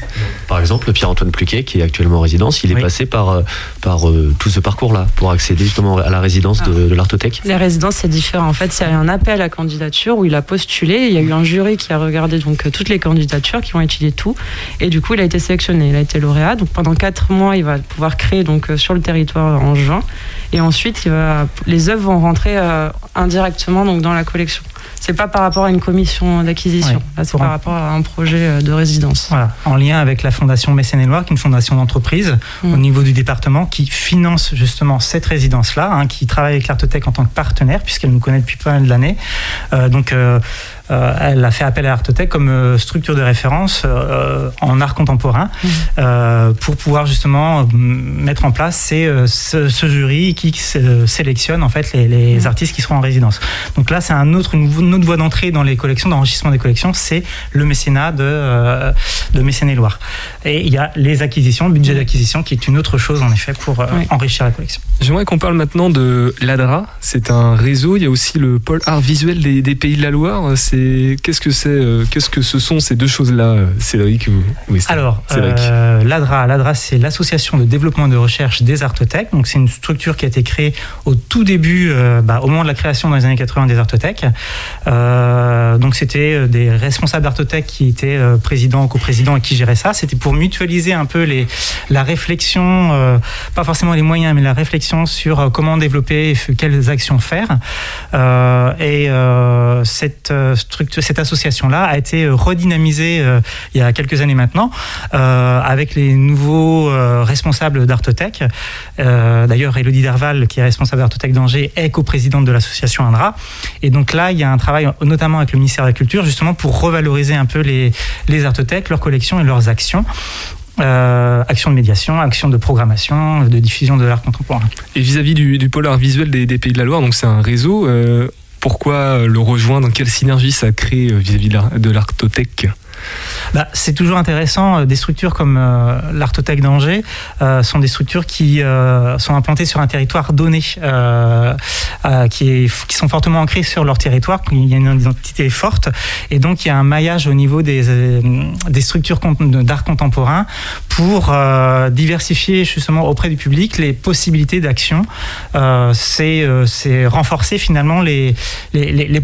Par exemple, Pierre-Antoine Pluquet, qui est actuellement en résidence, il est Oui. passé par, euh, par euh, tout ce parcours-là pour accéder justement à la résidence de, de l'Artothèque. Les résidences, c'est différent. En fait, il y a eu un appel à candidature où il a postulé. Il y a eu un jury qui a regardé donc toutes les candidatures, qui ont étudié tout. Et du coup, il a été sélectionné. Il a été lauréat. Donc pendant quatre mois, il va pouvoir créer donc sur le territoire en juin. Et ensuite, il va, les œuvres vont rentrer euh, indirectement donc dans la collection. C'est pas par rapport à une commission d'acquisition. C'est par un- rapport à un projet euh, de résidence. Voilà, en lien avec la Fondation Mécène et Loire, qui est une fondation d'entreprise Mm. au niveau du département qui finance justement cette résidence-là, hein, qui travaille avec l'Artothèque en tant que partenaire, puisqu'elle nous connaît depuis pas mal d'années. Euh, donc, euh, elle a fait appel à l'Artothèque comme euh, structure de référence euh, en art contemporain euh, pour pouvoir justement euh, mettre en place ces, euh, ce, ce jury qui euh, sélectionne en fait les, les Mm. artistes qui seront en résidence. Donc là, c'est un autre, une, une autre voie d'entrée dans les collections, d'enrichissement des collections, c'est le mécénat de, euh, de Mécène et Loire. Et il y a les acquisitions, le budget d'acquisition, qui est une autre chose en effet pour euh, Oui. enrichir la collection. J'aimerais qu'on parle maintenant de l'ADRA. C'est un réseau. Il y a aussi le pôle art visuel des, des Pays de la Loire. C'est qu'est-ce que c'est euh, Qu'est-ce que ce sont ces deux choses-là, euh, Cédric Alors, Cédric. euh, l'ADRA, l'ADRA, c'est l'association de développement et de recherche des artothèques. Donc, c'est une structure qui a été créée au tout début, euh, bah, au moment de la création dans les années 80 des artothèques. Donc, c'était des responsables d'artothèques qui étaient présidents, coprésidents et qui géraient ça. C'était pour mutualiser un peu les, la réflexion, pas forcément les moyens, mais la réflexion sur comment développer et quelles actions faire. Et cette cette association-là a été euh, redynamisée euh, il y a quelques années maintenant euh, avec les nouveaux responsables d'Artothèque. Euh, D'ailleurs, Elodie Derval, qui est responsable d'Artothèque d'Angers, est coprésidente de l'association INDRA. Et donc là, il y a un travail notamment avec le ministère de la Culture, justement pour revaloriser un peu les, les artothèques, leurs collections et leurs actions. Actions de médiation, actions de programmation, de diffusion de l'art contemporain. Et vis-à-vis du, pôle art visuel des, Pays de la Loire, donc c'est un réseau. Pourquoi le rejoindre Quelle synergie ça crée euh, vis-à-vis l'ar- de l'Artothèque? Bah, c'est toujours intéressant. euh, Des structures comme euh, l'Artothèque d'Angers euh, sont des structures qui euh, sont implantées sur un territoire donné, qui, sont fortement ancrées sur leur territoire. Il y a une identité forte. Et donc, il y a un maillage au niveau des, structures d'art contemporain pour diversifier justement auprès du public les possibilités d'action. C'est renforcer finalement les,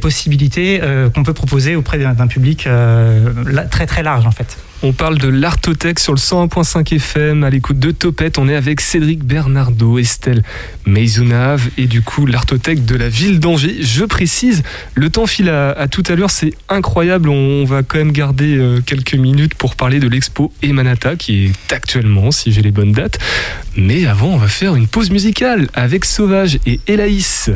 possibilités qu'on peut proposer auprès d'un public la- très très large en fait. On parle de l'Artothèque sur le 101.5 FM à l'écoute de Topette. On est avec Cédric Bernardo, Estelle Meizunave et du coup l'Artothèque de la ville d'Angers. Je précise, le temps file à, à tout à l'heure, c'est incroyable. On va quand même garder euh, quelques minutes pour parler de l'expo Emanata qui est actuellement, si j'ai les bonnes dates. Mais avant, on va faire une pause musicale avec Sauvage et Elaïs.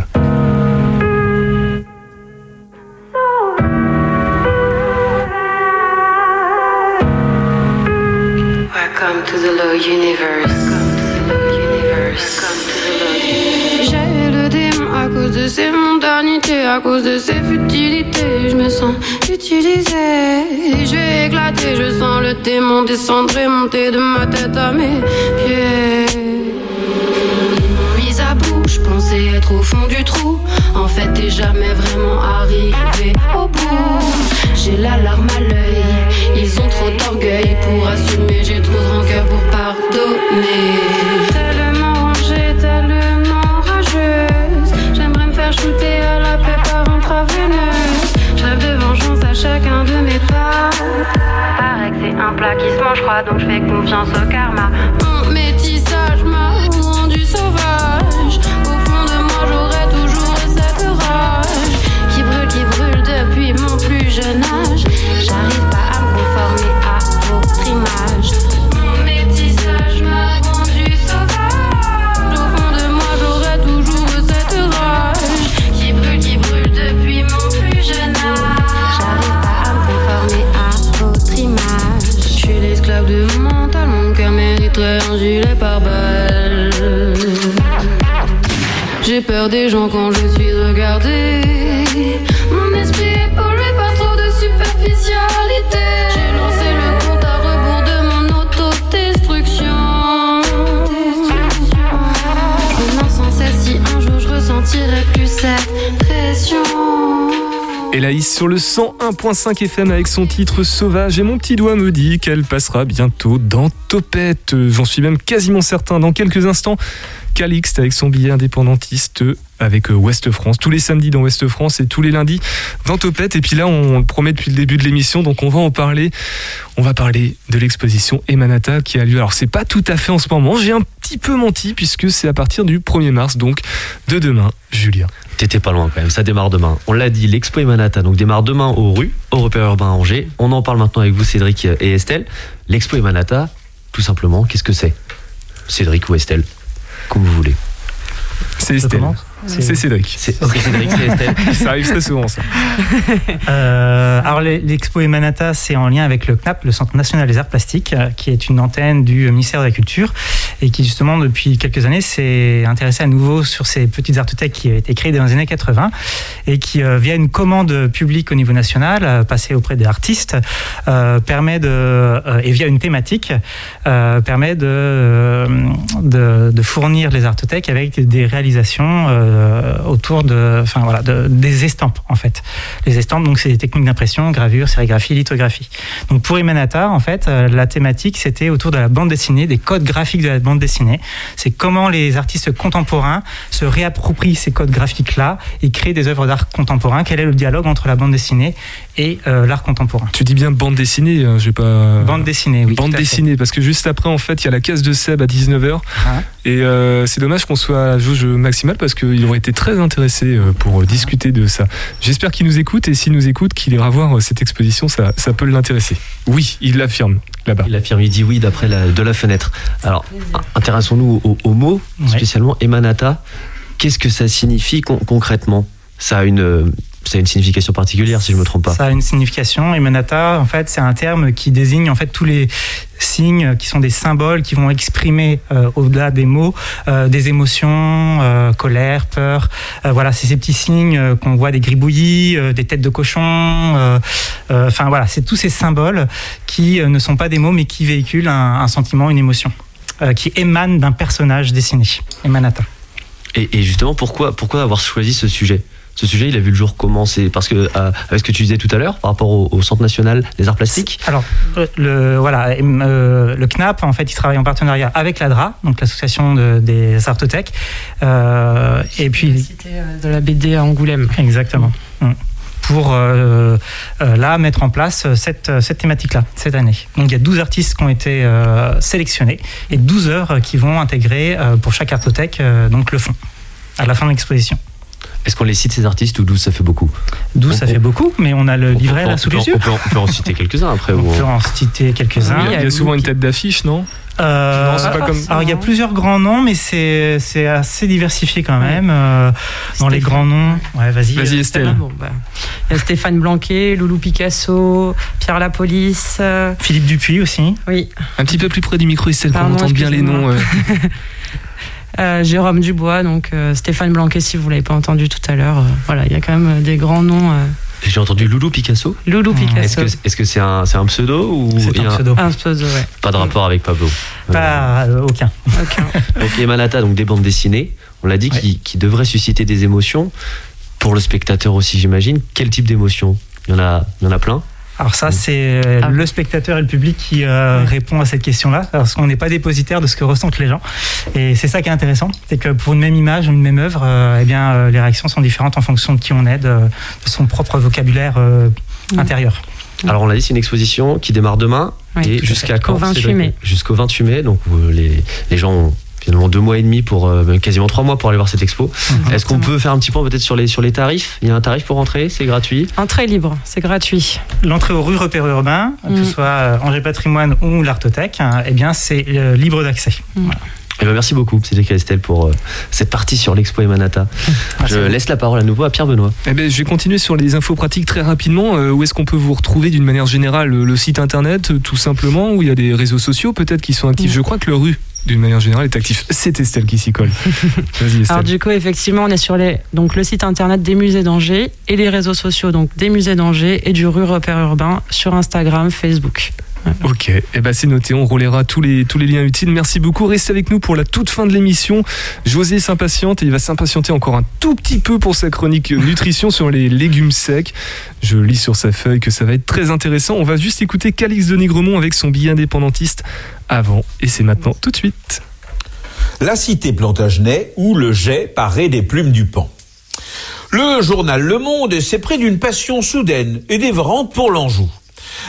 To the low universe. J'ai le démon à cause de ses mondanités, à cause de ses futilités. Je me sens utilisée. Et je vais éclater, je sens le démon descendre et monter de ma tête à mes pieds. Ils mise à bout, je pensais être au fond du trou. En fait, t'es jamais vraiment arrivé au bout. J'ai la larme à l'œil, ils ont trop d'orgueil pour assumer. J'ai trop de rancœur pour pardonner. Tellement rangée, tellement rageuse. J'aimerais me faire shooter à la paix par intraveineuse. Je de vengeance à chacun de mes pas. Paraît que c'est un plat qui se mange froid, donc je fais confiance au karma. Sur le 101.5 FM avec son titre Sauvage et mon petit doigt me dit qu'elle passera bientôt dans Topette. J'en suis même quasiment certain. Dans quelques instants, Calixte avec son billet indépendantiste avec euh, Ouest France. Tous les samedis dans Ouest France et tous les lundis dans Topette. Et puis là, on le promet depuis le début de l'émission, donc on va en parler. On va parler de l'exposition Emanata qui a lieu. Alors c'est pas tout à fait en ce moment. J'ai un petit peu menti puisque c'est à partir du 1er mars, donc de demain, Julien. T'étais pas loin quand même, ça démarre demain. On l'a dit, l'expo Emanata donc démarre demain aux rues, au repère urbain à Angers. On en parle maintenant avec vous, Cédric et Estelle. L'expo Emanata, tout simplement, qu'est-ce que c'est? Cédric ou Estelle? Comme vous voulez. C'est Estelle. C'est Cédric. C'est Cédric, c'est Estelle. Ça arrive très souvent ça. Euh, alors l'expo Emanata, c'est en lien avec le CNAP, le Centre national des arts plastiques, euh, qui est une antenne du ministère de la Culture et qui justement depuis quelques années s'est intéressé à nouveau sur ces petites artothèques qui avaient été créées dans les années 80 et qui euh, via une commande publique au niveau national, euh, passée auprès des artistes, euh, permet de euh, et via une thématique euh, permet de, euh, de de fournir les artothèques avec des réalisations euh, autour de enfin voilà de, des estampes en fait. Les estampes, donc, c'est des techniques d'impression, gravure, sérigraphie, lithographie. Donc, pour Emanata, en fait, euh, la thématique, c'était autour de la bande dessinée, des codes graphiques de la bande dessinée. C'est comment les artistes contemporains se réapproprient ces codes graphiques-là et créent des œuvres d'art contemporain. Quel est le dialogue entre la bande dessinée et euh, l'art contemporain? Tu dis bien bande dessinée, hein, j'ai pas. Bande dessinée, oui. Bande fait. dessinée, parce que juste après, en fait, il y a la case de Seb à 19h. Ah. Et c'est dommage qu'on soit à la jauge maximale parce aurait été très intéressé euh, pour euh, discuter de ça. J'espère qu'il nous écoute et s'il nous écoute, qu'il ira voir euh, cette exposition, ça, ça peut l'intéresser. Oui, il l'affirme là-bas. Il affirme, il dit oui d'après la, de la fenêtre. Alors, intéressons-nous au, au mot, Ouais. spécialement Emanata. Qu'est-ce que ça signifie con- concrètement? Ça a une. Ça a une signification particulière, si je me trompe pas. Ça a une signification. Emanata, en fait, c'est un terme qui désigne en fait tous les signes qui sont des symboles qui vont exprimer euh, au-delà des mots euh, des émotions, euh, colère, peur. Voilà, c'est ces petits signes qu'on voit des gribouillis, des têtes de cochon. Enfin voilà, c'est tous ces symboles qui ne sont pas des mots mais qui véhiculent un, un sentiment, une émotion, qui émane d'un personnage dessiné. Emanata. Et, et justement, pourquoi, pourquoi avoir choisi ce sujet? Ce sujet, il a vu le jour comment C'est parce que, euh, avec ce que tu disais tout à l'heure, par rapport au, au Centre national des arts plastiques Alors, le, voilà, euh, le CNAP, en fait, il travaille en partenariat avec l'ADRA, donc l'association de- des artothèques. Euh, et puis. Euh, de la BD à Angoulême. Exactement. Mm. Pour là mettre en place cette, cette thématique-là, cette année. Donc il y a 12 artistes qui ont été euh, sélectionnés et 12 heures qui vont intégrer euh, pour chaque artothèque euh, donc le fond à la fin de l'exposition. Est-ce qu'on les cite ces artistes ou 12 ça fait beaucoup 12 ça On- fait beaucoup, mais on a le on livret là sous on peut les en- yeux. On peut, en- on peut en citer quelques-uns après. On peut en citer quelques-uns. Il y a, il y a souvent une tête d'affiche, non Euh, Non, c'est pas comme- Alors il y a plusieurs grands noms, mais c'est c'est assez diversifié quand même. euh, dans les grands noms, ouais, vas-y. Vas-y euh, Estelle. Bon, bah, Il y a Stéphane Blanquet, Loulou Picasso, Pierre Lapolice. euh, Philippe Dupuis aussi. oui, Un petit peu plus près du micro, Estelle, pour Pardon, entendre bien les noms. euh. euh, Jérôme Dubois, donc euh, Stéphane Blanquet, si vous l'avez pas entendu tout à l'heure. euh, voilà, il y a quand même des grands noms. euh, J'ai entendu Loulou Picasso. Loulou Mmh. Est-ce Picasso. que est-ce que c'est un, c'est un pseudo ou C'est un pseudo. Un pseudo, ouais. Pas de rapport avec Pablo. Pas euh, aucun. Aucun. Donc Emanata, donc des bandes dessinées, on l'a dit, Ouais. qui, qui devraient susciter des émotions. Pour le spectateur aussi, j'imagine. Quel type d'émotion il y, en a, il y en a plein. Alors ça, c'est euh, Ah. le spectateur et le public qui euh, répond à cette question-là, parce qu'on n'est pas dépositaire de ce que ressentent les gens. Et c'est ça qui est intéressant, c'est que pour une même image une même œuvre, euh, eh bien, euh, les réactions sont différentes en fonction de qui on est, de, de son propre vocabulaire intérieur. Alors on l'a dit, c'est une exposition qui démarre demain Oui, et jusqu'à Jusqu'au quand 28 c'est- mai. Jusqu'au 28 mai. Donc les, les gens ont finalement deux mois et demi pour euh, même quasiment trois mois pour aller voir cette expo. Est-ce qu'on peut faire un petit point peut-être sur les sur les tarifs? Il y a un tarif pour rentrer, c'est gratuit? Entrée libre, c'est gratuit. L'entrée aux rues repères urbains, que Mm. ce soit euh, Angers Patrimoine ou l'Artothèque, eh bien, c'est euh, libre d'accès. Voilà. Eh ben, merci beaucoup, Cédric Estelle, pour euh, cette partie sur l'expo Emanata. Ah, Je laisse la parole à nouveau à Pierre Benoît. Eh ben, je vais continuer sur les infos pratiques très rapidement. Euh, où est-ce qu'on peut vous retrouver d'une manière générale? Le site internet, tout simplement, où il y a des réseaux sociaux peut-être qui sont actifs? Mm. Je crois que le rue, d'une manière générale, est actif. C'est Estelle qui s'y colle. Vas-y, Estelle. Alors du coup, effectivement, on est sur les, donc, le site internet des musées d'Angers et les réseaux sociaux donc des musées d'Angers et du rue repère urbain sur Instagram, Facebook. Ok, eh ben c'est noté, on relaiera tous les, tous les liens utiles. Merci beaucoup, restez avec nous pour la toute fin de l'émission. José s'impatiente et il va s'impatienter encore un tout petit peu pour sa chronique nutrition sur les légumes secs. Je lis sur sa feuille que ça va être très intéressant. On va juste écouter Calix de Nigremont avec son billet indépendantiste avant et c'est maintenant tout de suite. La cité Plantagenet où le jet paraît des plumes du pan. Le journal Le Monde s'est pris d'une passion soudaine et dévorante pour l'Anjou.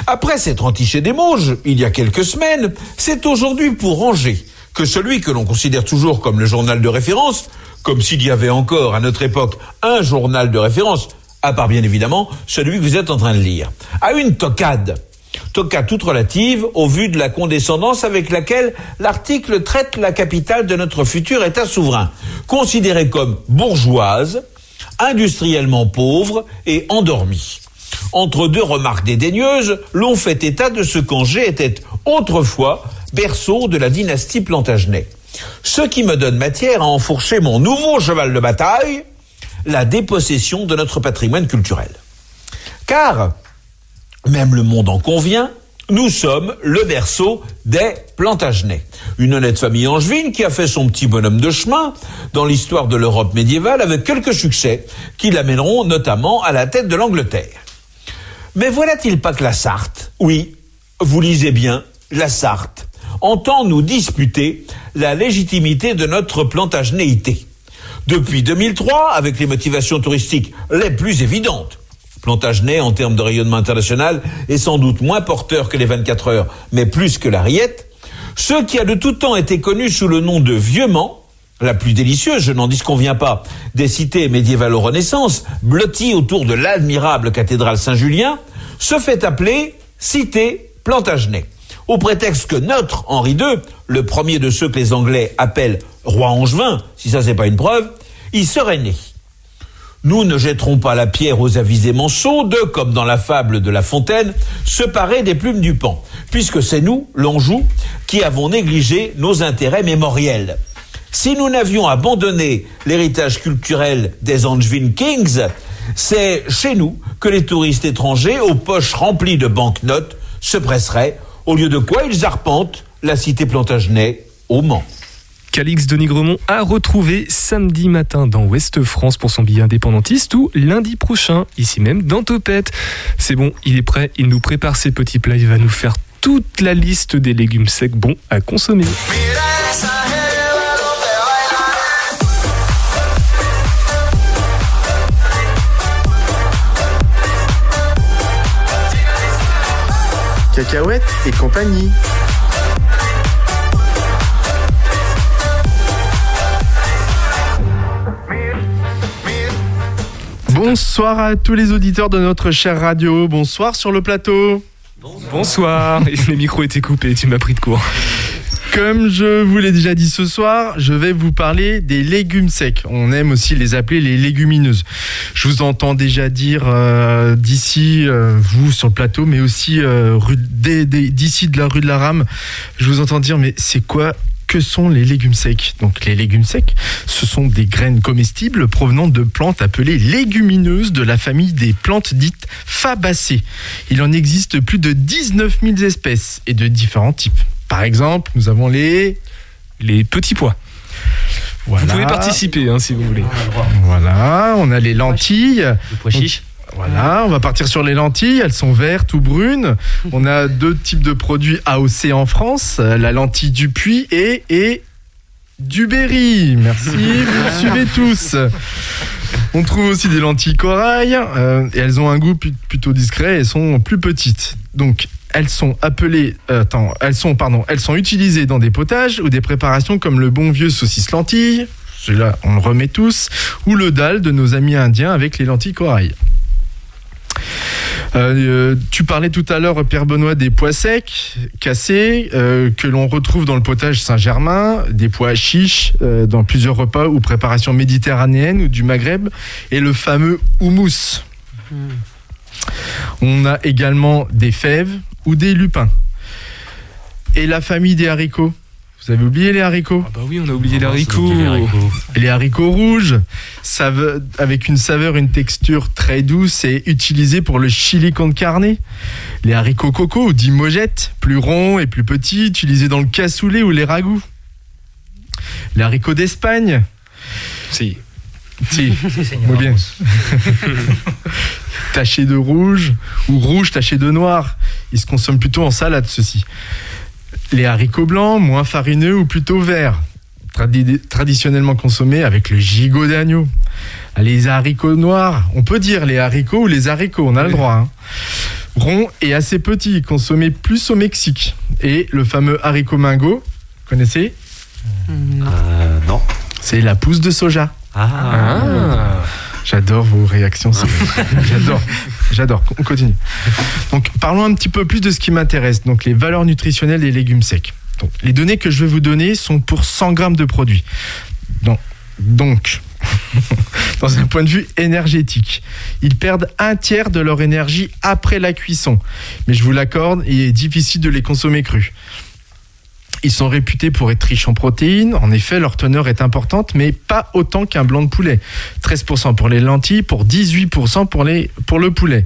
Après s'être entiché des Mauges, il y a quelques semaines, c'est aujourd'hui pour Angers que celui que l'on considère toujours comme le journal de référence, comme s'il y avait encore à notre époque un journal de référence, à part bien évidemment celui que vous êtes en train de lire, a une tocade. Tocade toute relative au vu de la condescendance avec laquelle l'article traite la capitale de notre futur État souverain, considérée comme bourgeoise, industriellement pauvre et endormie. Entre deux remarques dédaigneuses, l'on fait état de ce qu'Angers était autrefois berceau de la dynastie Plantagenet. Ce qui me donne matière à enfourcher mon nouveau cheval de bataille, la dépossession de notre patrimoine culturel. Car, même le monde en convient, nous sommes le berceau des Plantagenets. Une honnête famille angevine qui a fait son petit bonhomme de chemin dans l'histoire de l'Europe médiévale avec quelques succès qui l'amèneront notamment à la tête de l'Angleterre. Mais voilà-t-il pas que la Sarthe, oui, vous lisez bien, la Sarthe, entend nous disputer la légitimité de notre plantagenéité. Depuis 2003, avec les motivations touristiques les plus évidentes, Plantagenet, en termes de rayonnement international, est sans doute moins porteur que les 24 heures, mais plus que la Riette. Ce qui a de tout temps été connu sous le nom de Vieux-Mans, la plus délicieuse, je n'en disconviens pas, des cités médiévales aux Renaissance, blotties autour de l'admirable cathédrale Saint-Julien, se fait appeler cité Plantagenet, au prétexte que notre Henri II, le premier de ceux que les Anglais appellent roi angevin, si ça c'est pas une preuve, y serait né. Nous ne jetterons pas la pierre aux avisés monceaux de, comme dans la fable de La Fontaine, se parer des plumes du pan, puisque c'est nous, l'Anjou, qui avons négligé nos intérêts mémoriels. Si nous n'avions abandonné l'héritage culturel des Angevin Kings, c'est chez nous que les touristes étrangers, aux poches remplies de banknotes, se presseraient, au lieu de quoi ils arpentent la cité Plantagenet au Mans. Calix de Nigremont a retrouvé samedi matin dans Ouest France pour son billet indépendantiste ou lundi prochain, ici même dans Topette. C'est bon, il est prêt, il nous prépare ses petits plats, il va nous faire toute la liste des légumes secs bons à consommer. Cacahuètes et compagnie. Bonsoir à tous les auditeurs de notre chère radio. Bonsoir sur le plateau. Bonsoir, les micros étaient coupés, tu m'as pris de court. Comme je vous l'ai déjà dit ce soir, je vais vous parler des légumes secs. On aime aussi les appeler les légumineuses. Je vous entends déjà dire euh, d'ici, euh, vous sur le plateau, mais aussi euh, d'ici de la rue de la Rame, je vous entends dire mais c'est quoi que sont les légumes secs? Donc les légumes secs, ce sont des graines comestibles provenant de plantes appelées légumineuses de la famille des plantes dites fabacées. Il en existe plus de 19 000 espèces et de différents types. Par exemple, nous avons les... Les petits pois. Voilà. Vous pouvez participer hein, si vous voulez. Voilà, on a les lentilles. Le pois chiche. Voilà, on va partir sur les lentilles. Elles sont vertes ou brunes. On a deux types de produits AOC en France euh, la lentille du puits et, et du Berry. Merci, vous suivez tous. On trouve aussi des lentilles corail euh, et elles ont un goût plutôt discret et sont plus petites. Donc elles sont appelées, euh, attends, elles sont pardon, elles sont utilisées dans des potages ou des préparations comme le bon vieux saucisse lentille. Celui-là, on le remet tous, ou le dalle de nos amis indiens avec les lentilles corail. Euh, euh, tu parlais tout à l'heure, Pierre Benoît, des pois secs, cassés, que l'on retrouve dans le potage Saint-Germain, des pois chiches dans plusieurs repas ou préparations méditerranéennes ou du Maghreb, et le fameux houmous. On a également des fèves ou des lupins. Et la famille des haricots. Vous avez oublié les haricots? Ah bah oui, on a oublié les haricots. et les haricots rouges, avec une saveur, une texture très douce et utilisés pour le chili con carne. Les haricots coco ou dits mojettes, plus ronds et plus petits, utilisés dans le cassoulet ou les ragoûts. Les haricots d'Espagne. Si. Si, bien. tachés de rouge ou rouge taché de noir. Ils se consomment plutôt en salade, ceux-ci. Les haricots blancs, moins farineux ou plutôt verts, tradi- traditionnellement consommés avec le gigot d'agneau. Les haricots noirs, on peut dire les haricots ou les haricots, on a le droit. hein. Ronds et assez petits, consommés plus au Mexique. Et le fameux haricot mingo, vous connaissez? Euh, non. C'est la pousse de soja. Ah. J'adore vos réactions. c'est- J'adore. J'adore. On continue. Donc, parlons un petit peu plus de ce qui m'intéresse. Donc, les valeurs nutritionnelles des légumes secs. Donc, les données que je vais vous donner sont pour 100 grammes de produits. Donc, donc dans un point de vue énergétique, ils perdent un tiers de leur énergie après la cuisson. Mais je vous l'accorde, il est difficile de les consommer crus. Ils sont réputés pour être riches en protéines. En effet, leur teneur est importante, mais pas autant qu'un blanc de poulet. 13% pour les lentilles, pour 18% pour, les, pour le poulet.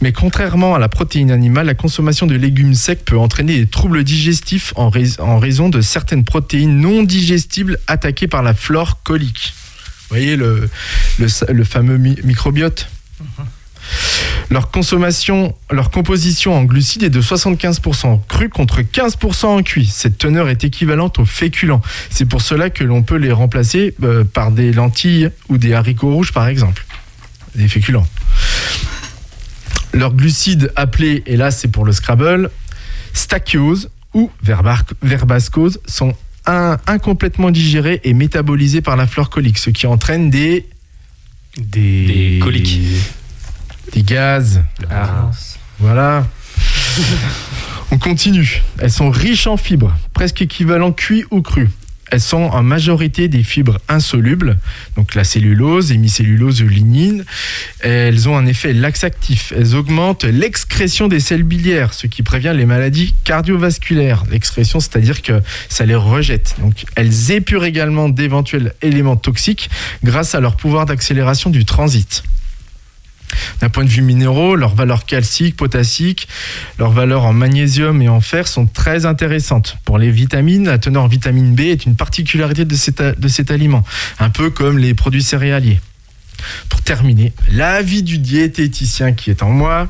Mais contrairement à la protéine animale, la consommation de légumes secs peut entraîner des troubles digestifs en, rais- en raison de certaines protéines non digestibles attaquées par la flore colique. Vous voyez le, fameux mi- microbiote? Leur consommation, leur composition en glucides est de 75% cru contre 15% en cuit. Cette teneur est équivalente aux féculents. C'est pour cela que l'on peut les remplacer euh, par des lentilles ou des haricots rouges par exemple. Des féculents. Leurs glucides appelés, et là c'est pour le Scrabble, stachyose ou verbascose sont in- incomplètement digérés et métabolisés par la flore colique, ce qui entraîne des Des, Des coliques. Des gaz. Ah. Voilà. On continue. Elles sont riches en fibres, presque équivalent cuit ou cru. elles sont en majorité des fibres insolubles, donc la cellulose, hémicellulose, lignine. Elles ont un effet laxatif. Elles augmentent l'excrétion des sels biliaires, ce qui prévient les maladies cardiovasculaires. L'excrétion, c'est-à-dire que ça les rejette. Donc, elles épurent également d'éventuels éléments toxiques grâce à leur pouvoir d'accélération du transit. D'un point de vue minéraux, leurs valeurs calciques, potassiques, leurs valeurs en magnésium et en fer sont très intéressantes. Pour les vitamines, la teneur en vitamine B est une particularité de cet, aliment, un peu comme les produits céréaliers. Pour terminer, l'avis du diététicien qui est en moi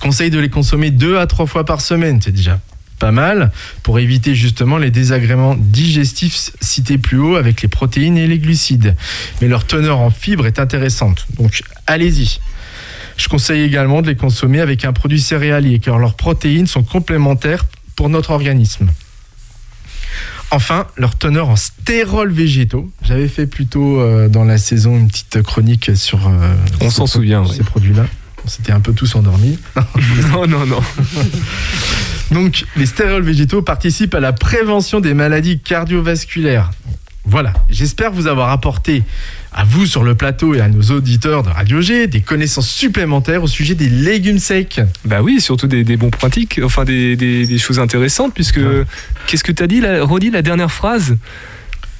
conseille de les consommer deux à trois fois par semaine, c'est déjà pas mal, pour éviter justement les désagréments digestifs cités plus haut avec les protéines et les glucides. Mais leur teneur en fibres est intéressante, donc allez-y. Je conseille également de les consommer avec un produit céréalier, car leurs protéines sont complémentaires pour notre organisme. Enfin, leur teneur en stérols végétaux. J'avais fait plutôt euh, dans la saison une petite chronique sur euh, On s'en souvient, ces oui. produits-là. On s'était un peu tous endormis. non, non, non. Donc, les stérols végétaux participent à la prévention des maladies cardiovasculaires. Voilà, j'espère vous avoir apporté à vous sur le plateau et à nos auditeurs de Radio G des connaissances supplémentaires au sujet des légumes secs. Bah oui, surtout des, des bons pratiques, enfin des, des- des choses intéressantes, puisque qu'est-ce que t'as dit, là, la dernière phrase?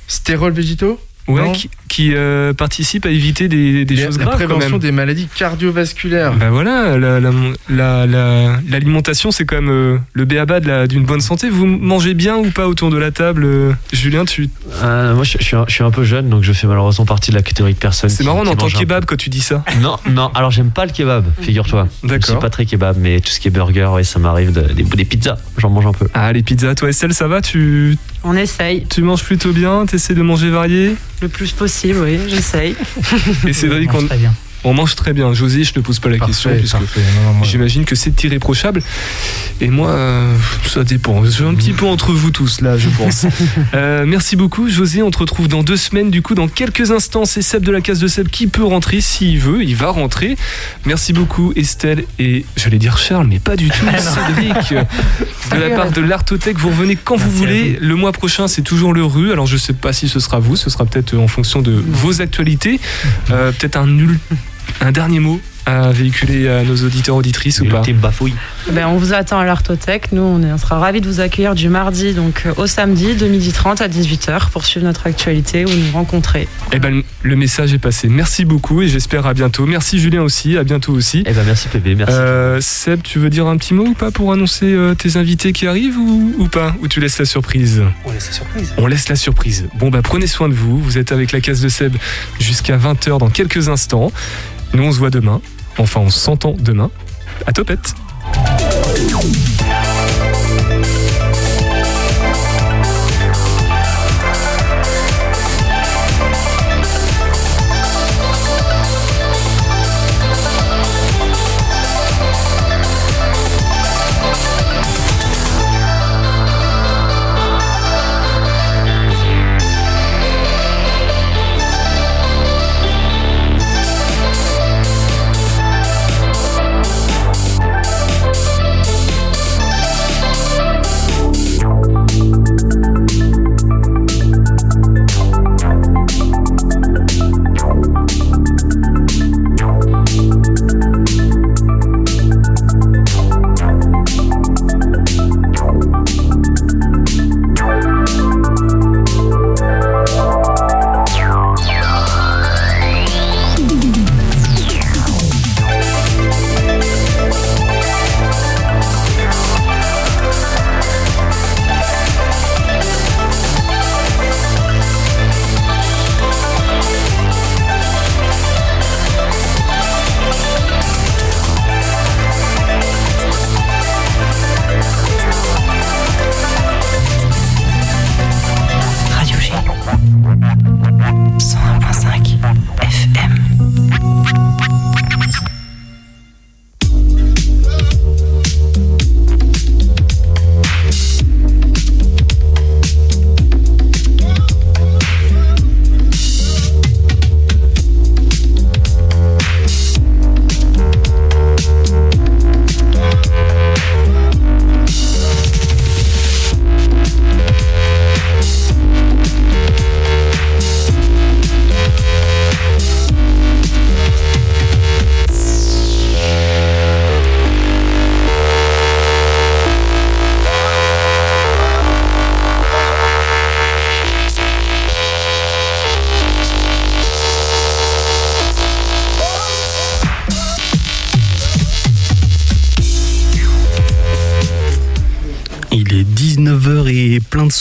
Stérols végétaux? Ouais, qui, qui, euh, participe à éviter des, des La- choses la graves. quand prévention même. des maladies cardiovasculaires. Bah voilà, la- la- la- la- l'alimentation c'est quand même euh, le béaba de la- d'une bonne santé. Vous mangez bien ou pas autour de la table euh, Julien, tu. Euh, moi, je, je suis un, je suis un peu jeune, donc je fais malheureusement partie de la catégorie de personnes. C'est marrant, on entend kebab quand tu dis ça. Non, non, alors j'aime pas le kebab, figure-toi. Je suis D'accord. pas très kebab, mais tout ce qui est burger, ouais, ça m'arrive. de- des, des pizzas, j'en mange un peu. Ah, les pizzas, toi Estelle, ça va tu, On essaye tu manges plutôt bien T'essaies de manger varié? Le plus possible, oui, j'essaye. Et Cédric, On mange on, très bien. On mange très bien. José, je ne pose pas la question Parfait, puisque j'imagine que c'est irréprochable. Et moi, euh, ça dépend. Je suis un petit peu entre vous tous là, je pense. Euh, merci beaucoup, José. On te retrouve dans deux semaines. Du coup, dans quelques instants, c'est Seb de la case de Seb qui peut rentrer s'il veut. Il va rentrer. Merci beaucoup, Estelle et j'allais dire Charles, mais pas du tout, Cédric. De la part de l'Artothèque, vous revenez quand vous voulez. Le mois prochain, c'est toujours le rue. Alors, je sais pas si ce sera vous. Ce sera peut-être en fonction de vos actualités. Euh, peut-être un nul, un dernier mot à véhiculer à nos auditeurs auditrices ou pas bafouille. Ben, on vous attend à l'Artothèque. Nous, on, est- on sera ravis de vous accueillir du mardi donc, euh, au samedi de 12h30 à 18h pour suivre notre actualité ou nous rencontrer. Eh ben, le message est passé. Merci beaucoup et j'espère à bientôt. Merci Julien aussi, à bientôt aussi. Eh ben merci Pépé, merci. Euh, Seb, tu veux dire un petit mot ou pas pour annoncer euh, tes invités qui arrivent ou, ou pas? Ou tu laisses la surprise? On laisse la surprise. On laisse la surprise. Bon bah prenez soin de vous. Vous êtes avec la case de Seb jusqu'à 20h dans quelques instants. Nous on se voit demain. Enfin on s'entend demain. À topette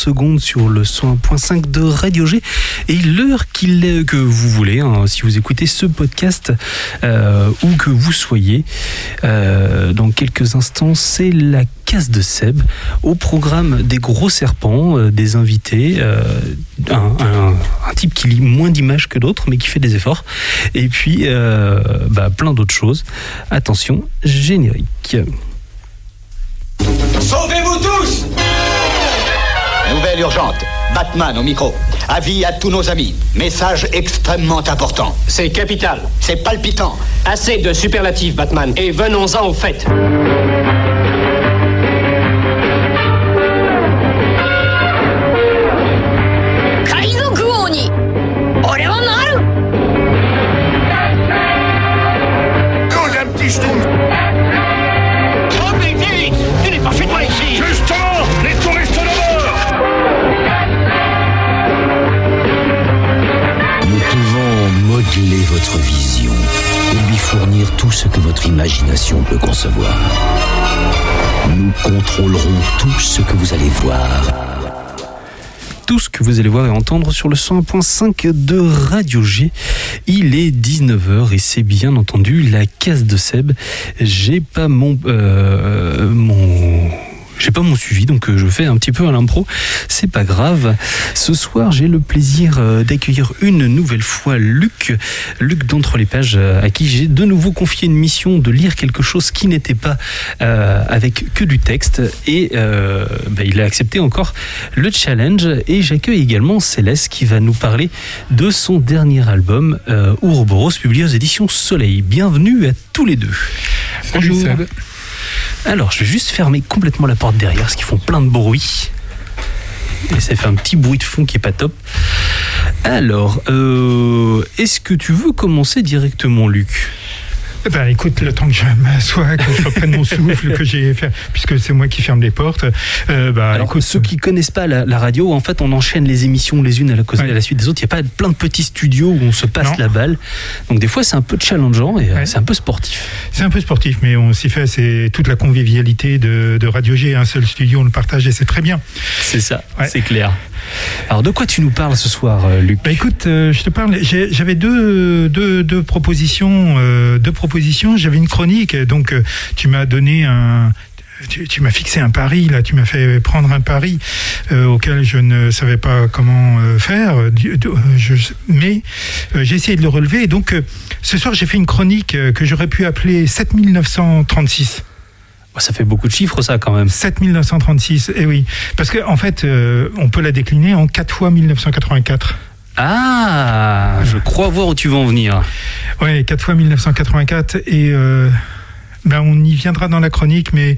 secondes sur le 101.5 de Radio G. Et l'heure que vous voulez, hein, si vous écoutez ce podcast, euh, où que vous soyez, euh, dans quelques instants, c'est la case de Seb. Au programme des gros serpents, euh, des invités, un, type qui lit moins d'images que d'autres, mais qui fait des efforts. Et puis, bah, plein d'autres choses. Attention, générique. Urgente. Batman au micro. Avis à tous nos amis. Message extrêmement important. C'est capital. C'est palpitant. Assez de superlatifs, Batman. Et venons-en au fait. Peut concevoir. Nous contrôlerons tout ce que vous allez voir. tout ce que vous allez voir et entendre sur le 101.5 de Radio G. Il est 19h et c'est bien entendu la case de Seb. J'ai pas mon euh, mon j'ai pas mon suivi, donc euh, je fais un petit peu à l'impro. C'est pas grave. Ce soir, j'ai le plaisir euh, d'accueillir une nouvelle fois Luc, Luc d'entre les pages, euh, à qui j'ai de nouveau confié une mission de lire quelque chose qui n'était pas euh, avec que du texte. Et euh, bah, il a accepté encore le challenge. Et j'accueille également Céleste qui va nous parler de son dernier album, euh, Ouroboros, publié aux éditions Soleil. Bienvenue à tous les deux. Salut, Seb. Alors, je vais juste fermer complètement la porte derrière, parce qu'ils font plein de bruit. Et ça fait un petit bruit de fond qui est pas top. Alors, euh, est-ce que tu veux commencer directement, Luc? Eh ben, écoute, le temps que je m'assois, que je reprenne mon souffle, que j'ai fait, puisque c'est moi qui ferme les portes. euh, bah, Alors, écoute, ceux qui connaissent pas la, la radio, en fait, on enchaîne les émissions les unes à la, cause- à la suite des autres. Il n'y a pas plein de petits studios où on se passe Non. la balle. Donc, des fois, c'est un peu challengeant et euh, c'est un peu sportif. c'est un peu sportif, mais on s'y fait. C'est toute la convivialité de, de Radio G, un seul studio, on le partage et c'est très bien. C'est ça, c'est clair. Alors, de quoi tu nous parles ce soir, euh, Luc Bah écoute, euh, je te parle. J'avais deux, deux, deux propositions. euh, deux propositions. J'avais une chronique. Donc, tu m'as donné un. Tu, m'as fixé un pari là, tu m'as fait prendre un pari auquel je ne savais pas comment faire. Mais j'ai essayé de le relever. Et donc, ce soir, j'ai fait une chronique que j'aurais pu appeler 7936. Ça fait beaucoup de chiffres, ça, quand même. 7936, et oui. Parce qu'en en fait, euh, on peut la décliner en 4 fois 1984. Ah, je crois voir où tu veux en venir. Oui, 4 fois 1984 et euh, ben on y viendra dans la chronique, mais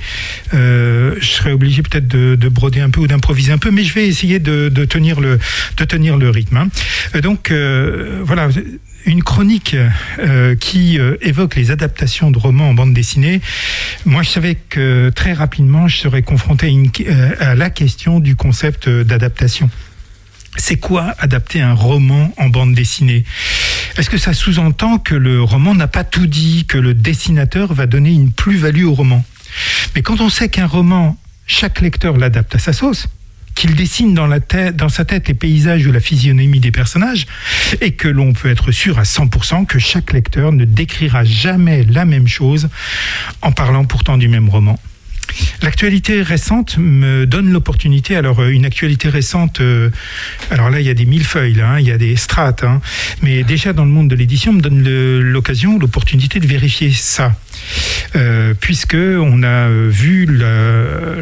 euh, je serai obligé peut-être de, de broder un peu ou d'improviser un peu, mais je vais essayer de, de tenir le de tenir le rythme. hein. Donc voilà. Une chronique euh, qui euh, évoque les adaptations de romans en bande dessinée. Moi, je savais que très rapidement, je serais confronté à, une- euh, à la question du concept euh, d'adaptation. C'est quoi adapter un roman en bande dessinée? Est-ce que ça sous-entend que le roman n'a pas tout dit, que le dessinateur va donner une plus-value au roman? Mais quand on sait qu'un roman, chaque lecteur l'adapte à sa sauce, qu'il dessine dans, sa tête les paysages ou la physionomie des personnages, et que l'on peut être sûr à 100% que chaque lecteur ne décrira jamais la même chose en parlant pourtant du même roman. L'actualité récente me donne l'opportunité. Alors, euh, une actualité récente, euh, alors là, il y a des millefeuilles, là, hein, il y a des strates, hein, mais déjà dans le monde de l'édition, me donne l'occasion, l'opportunité de vérifier ça. Euh, puisque on a vu la,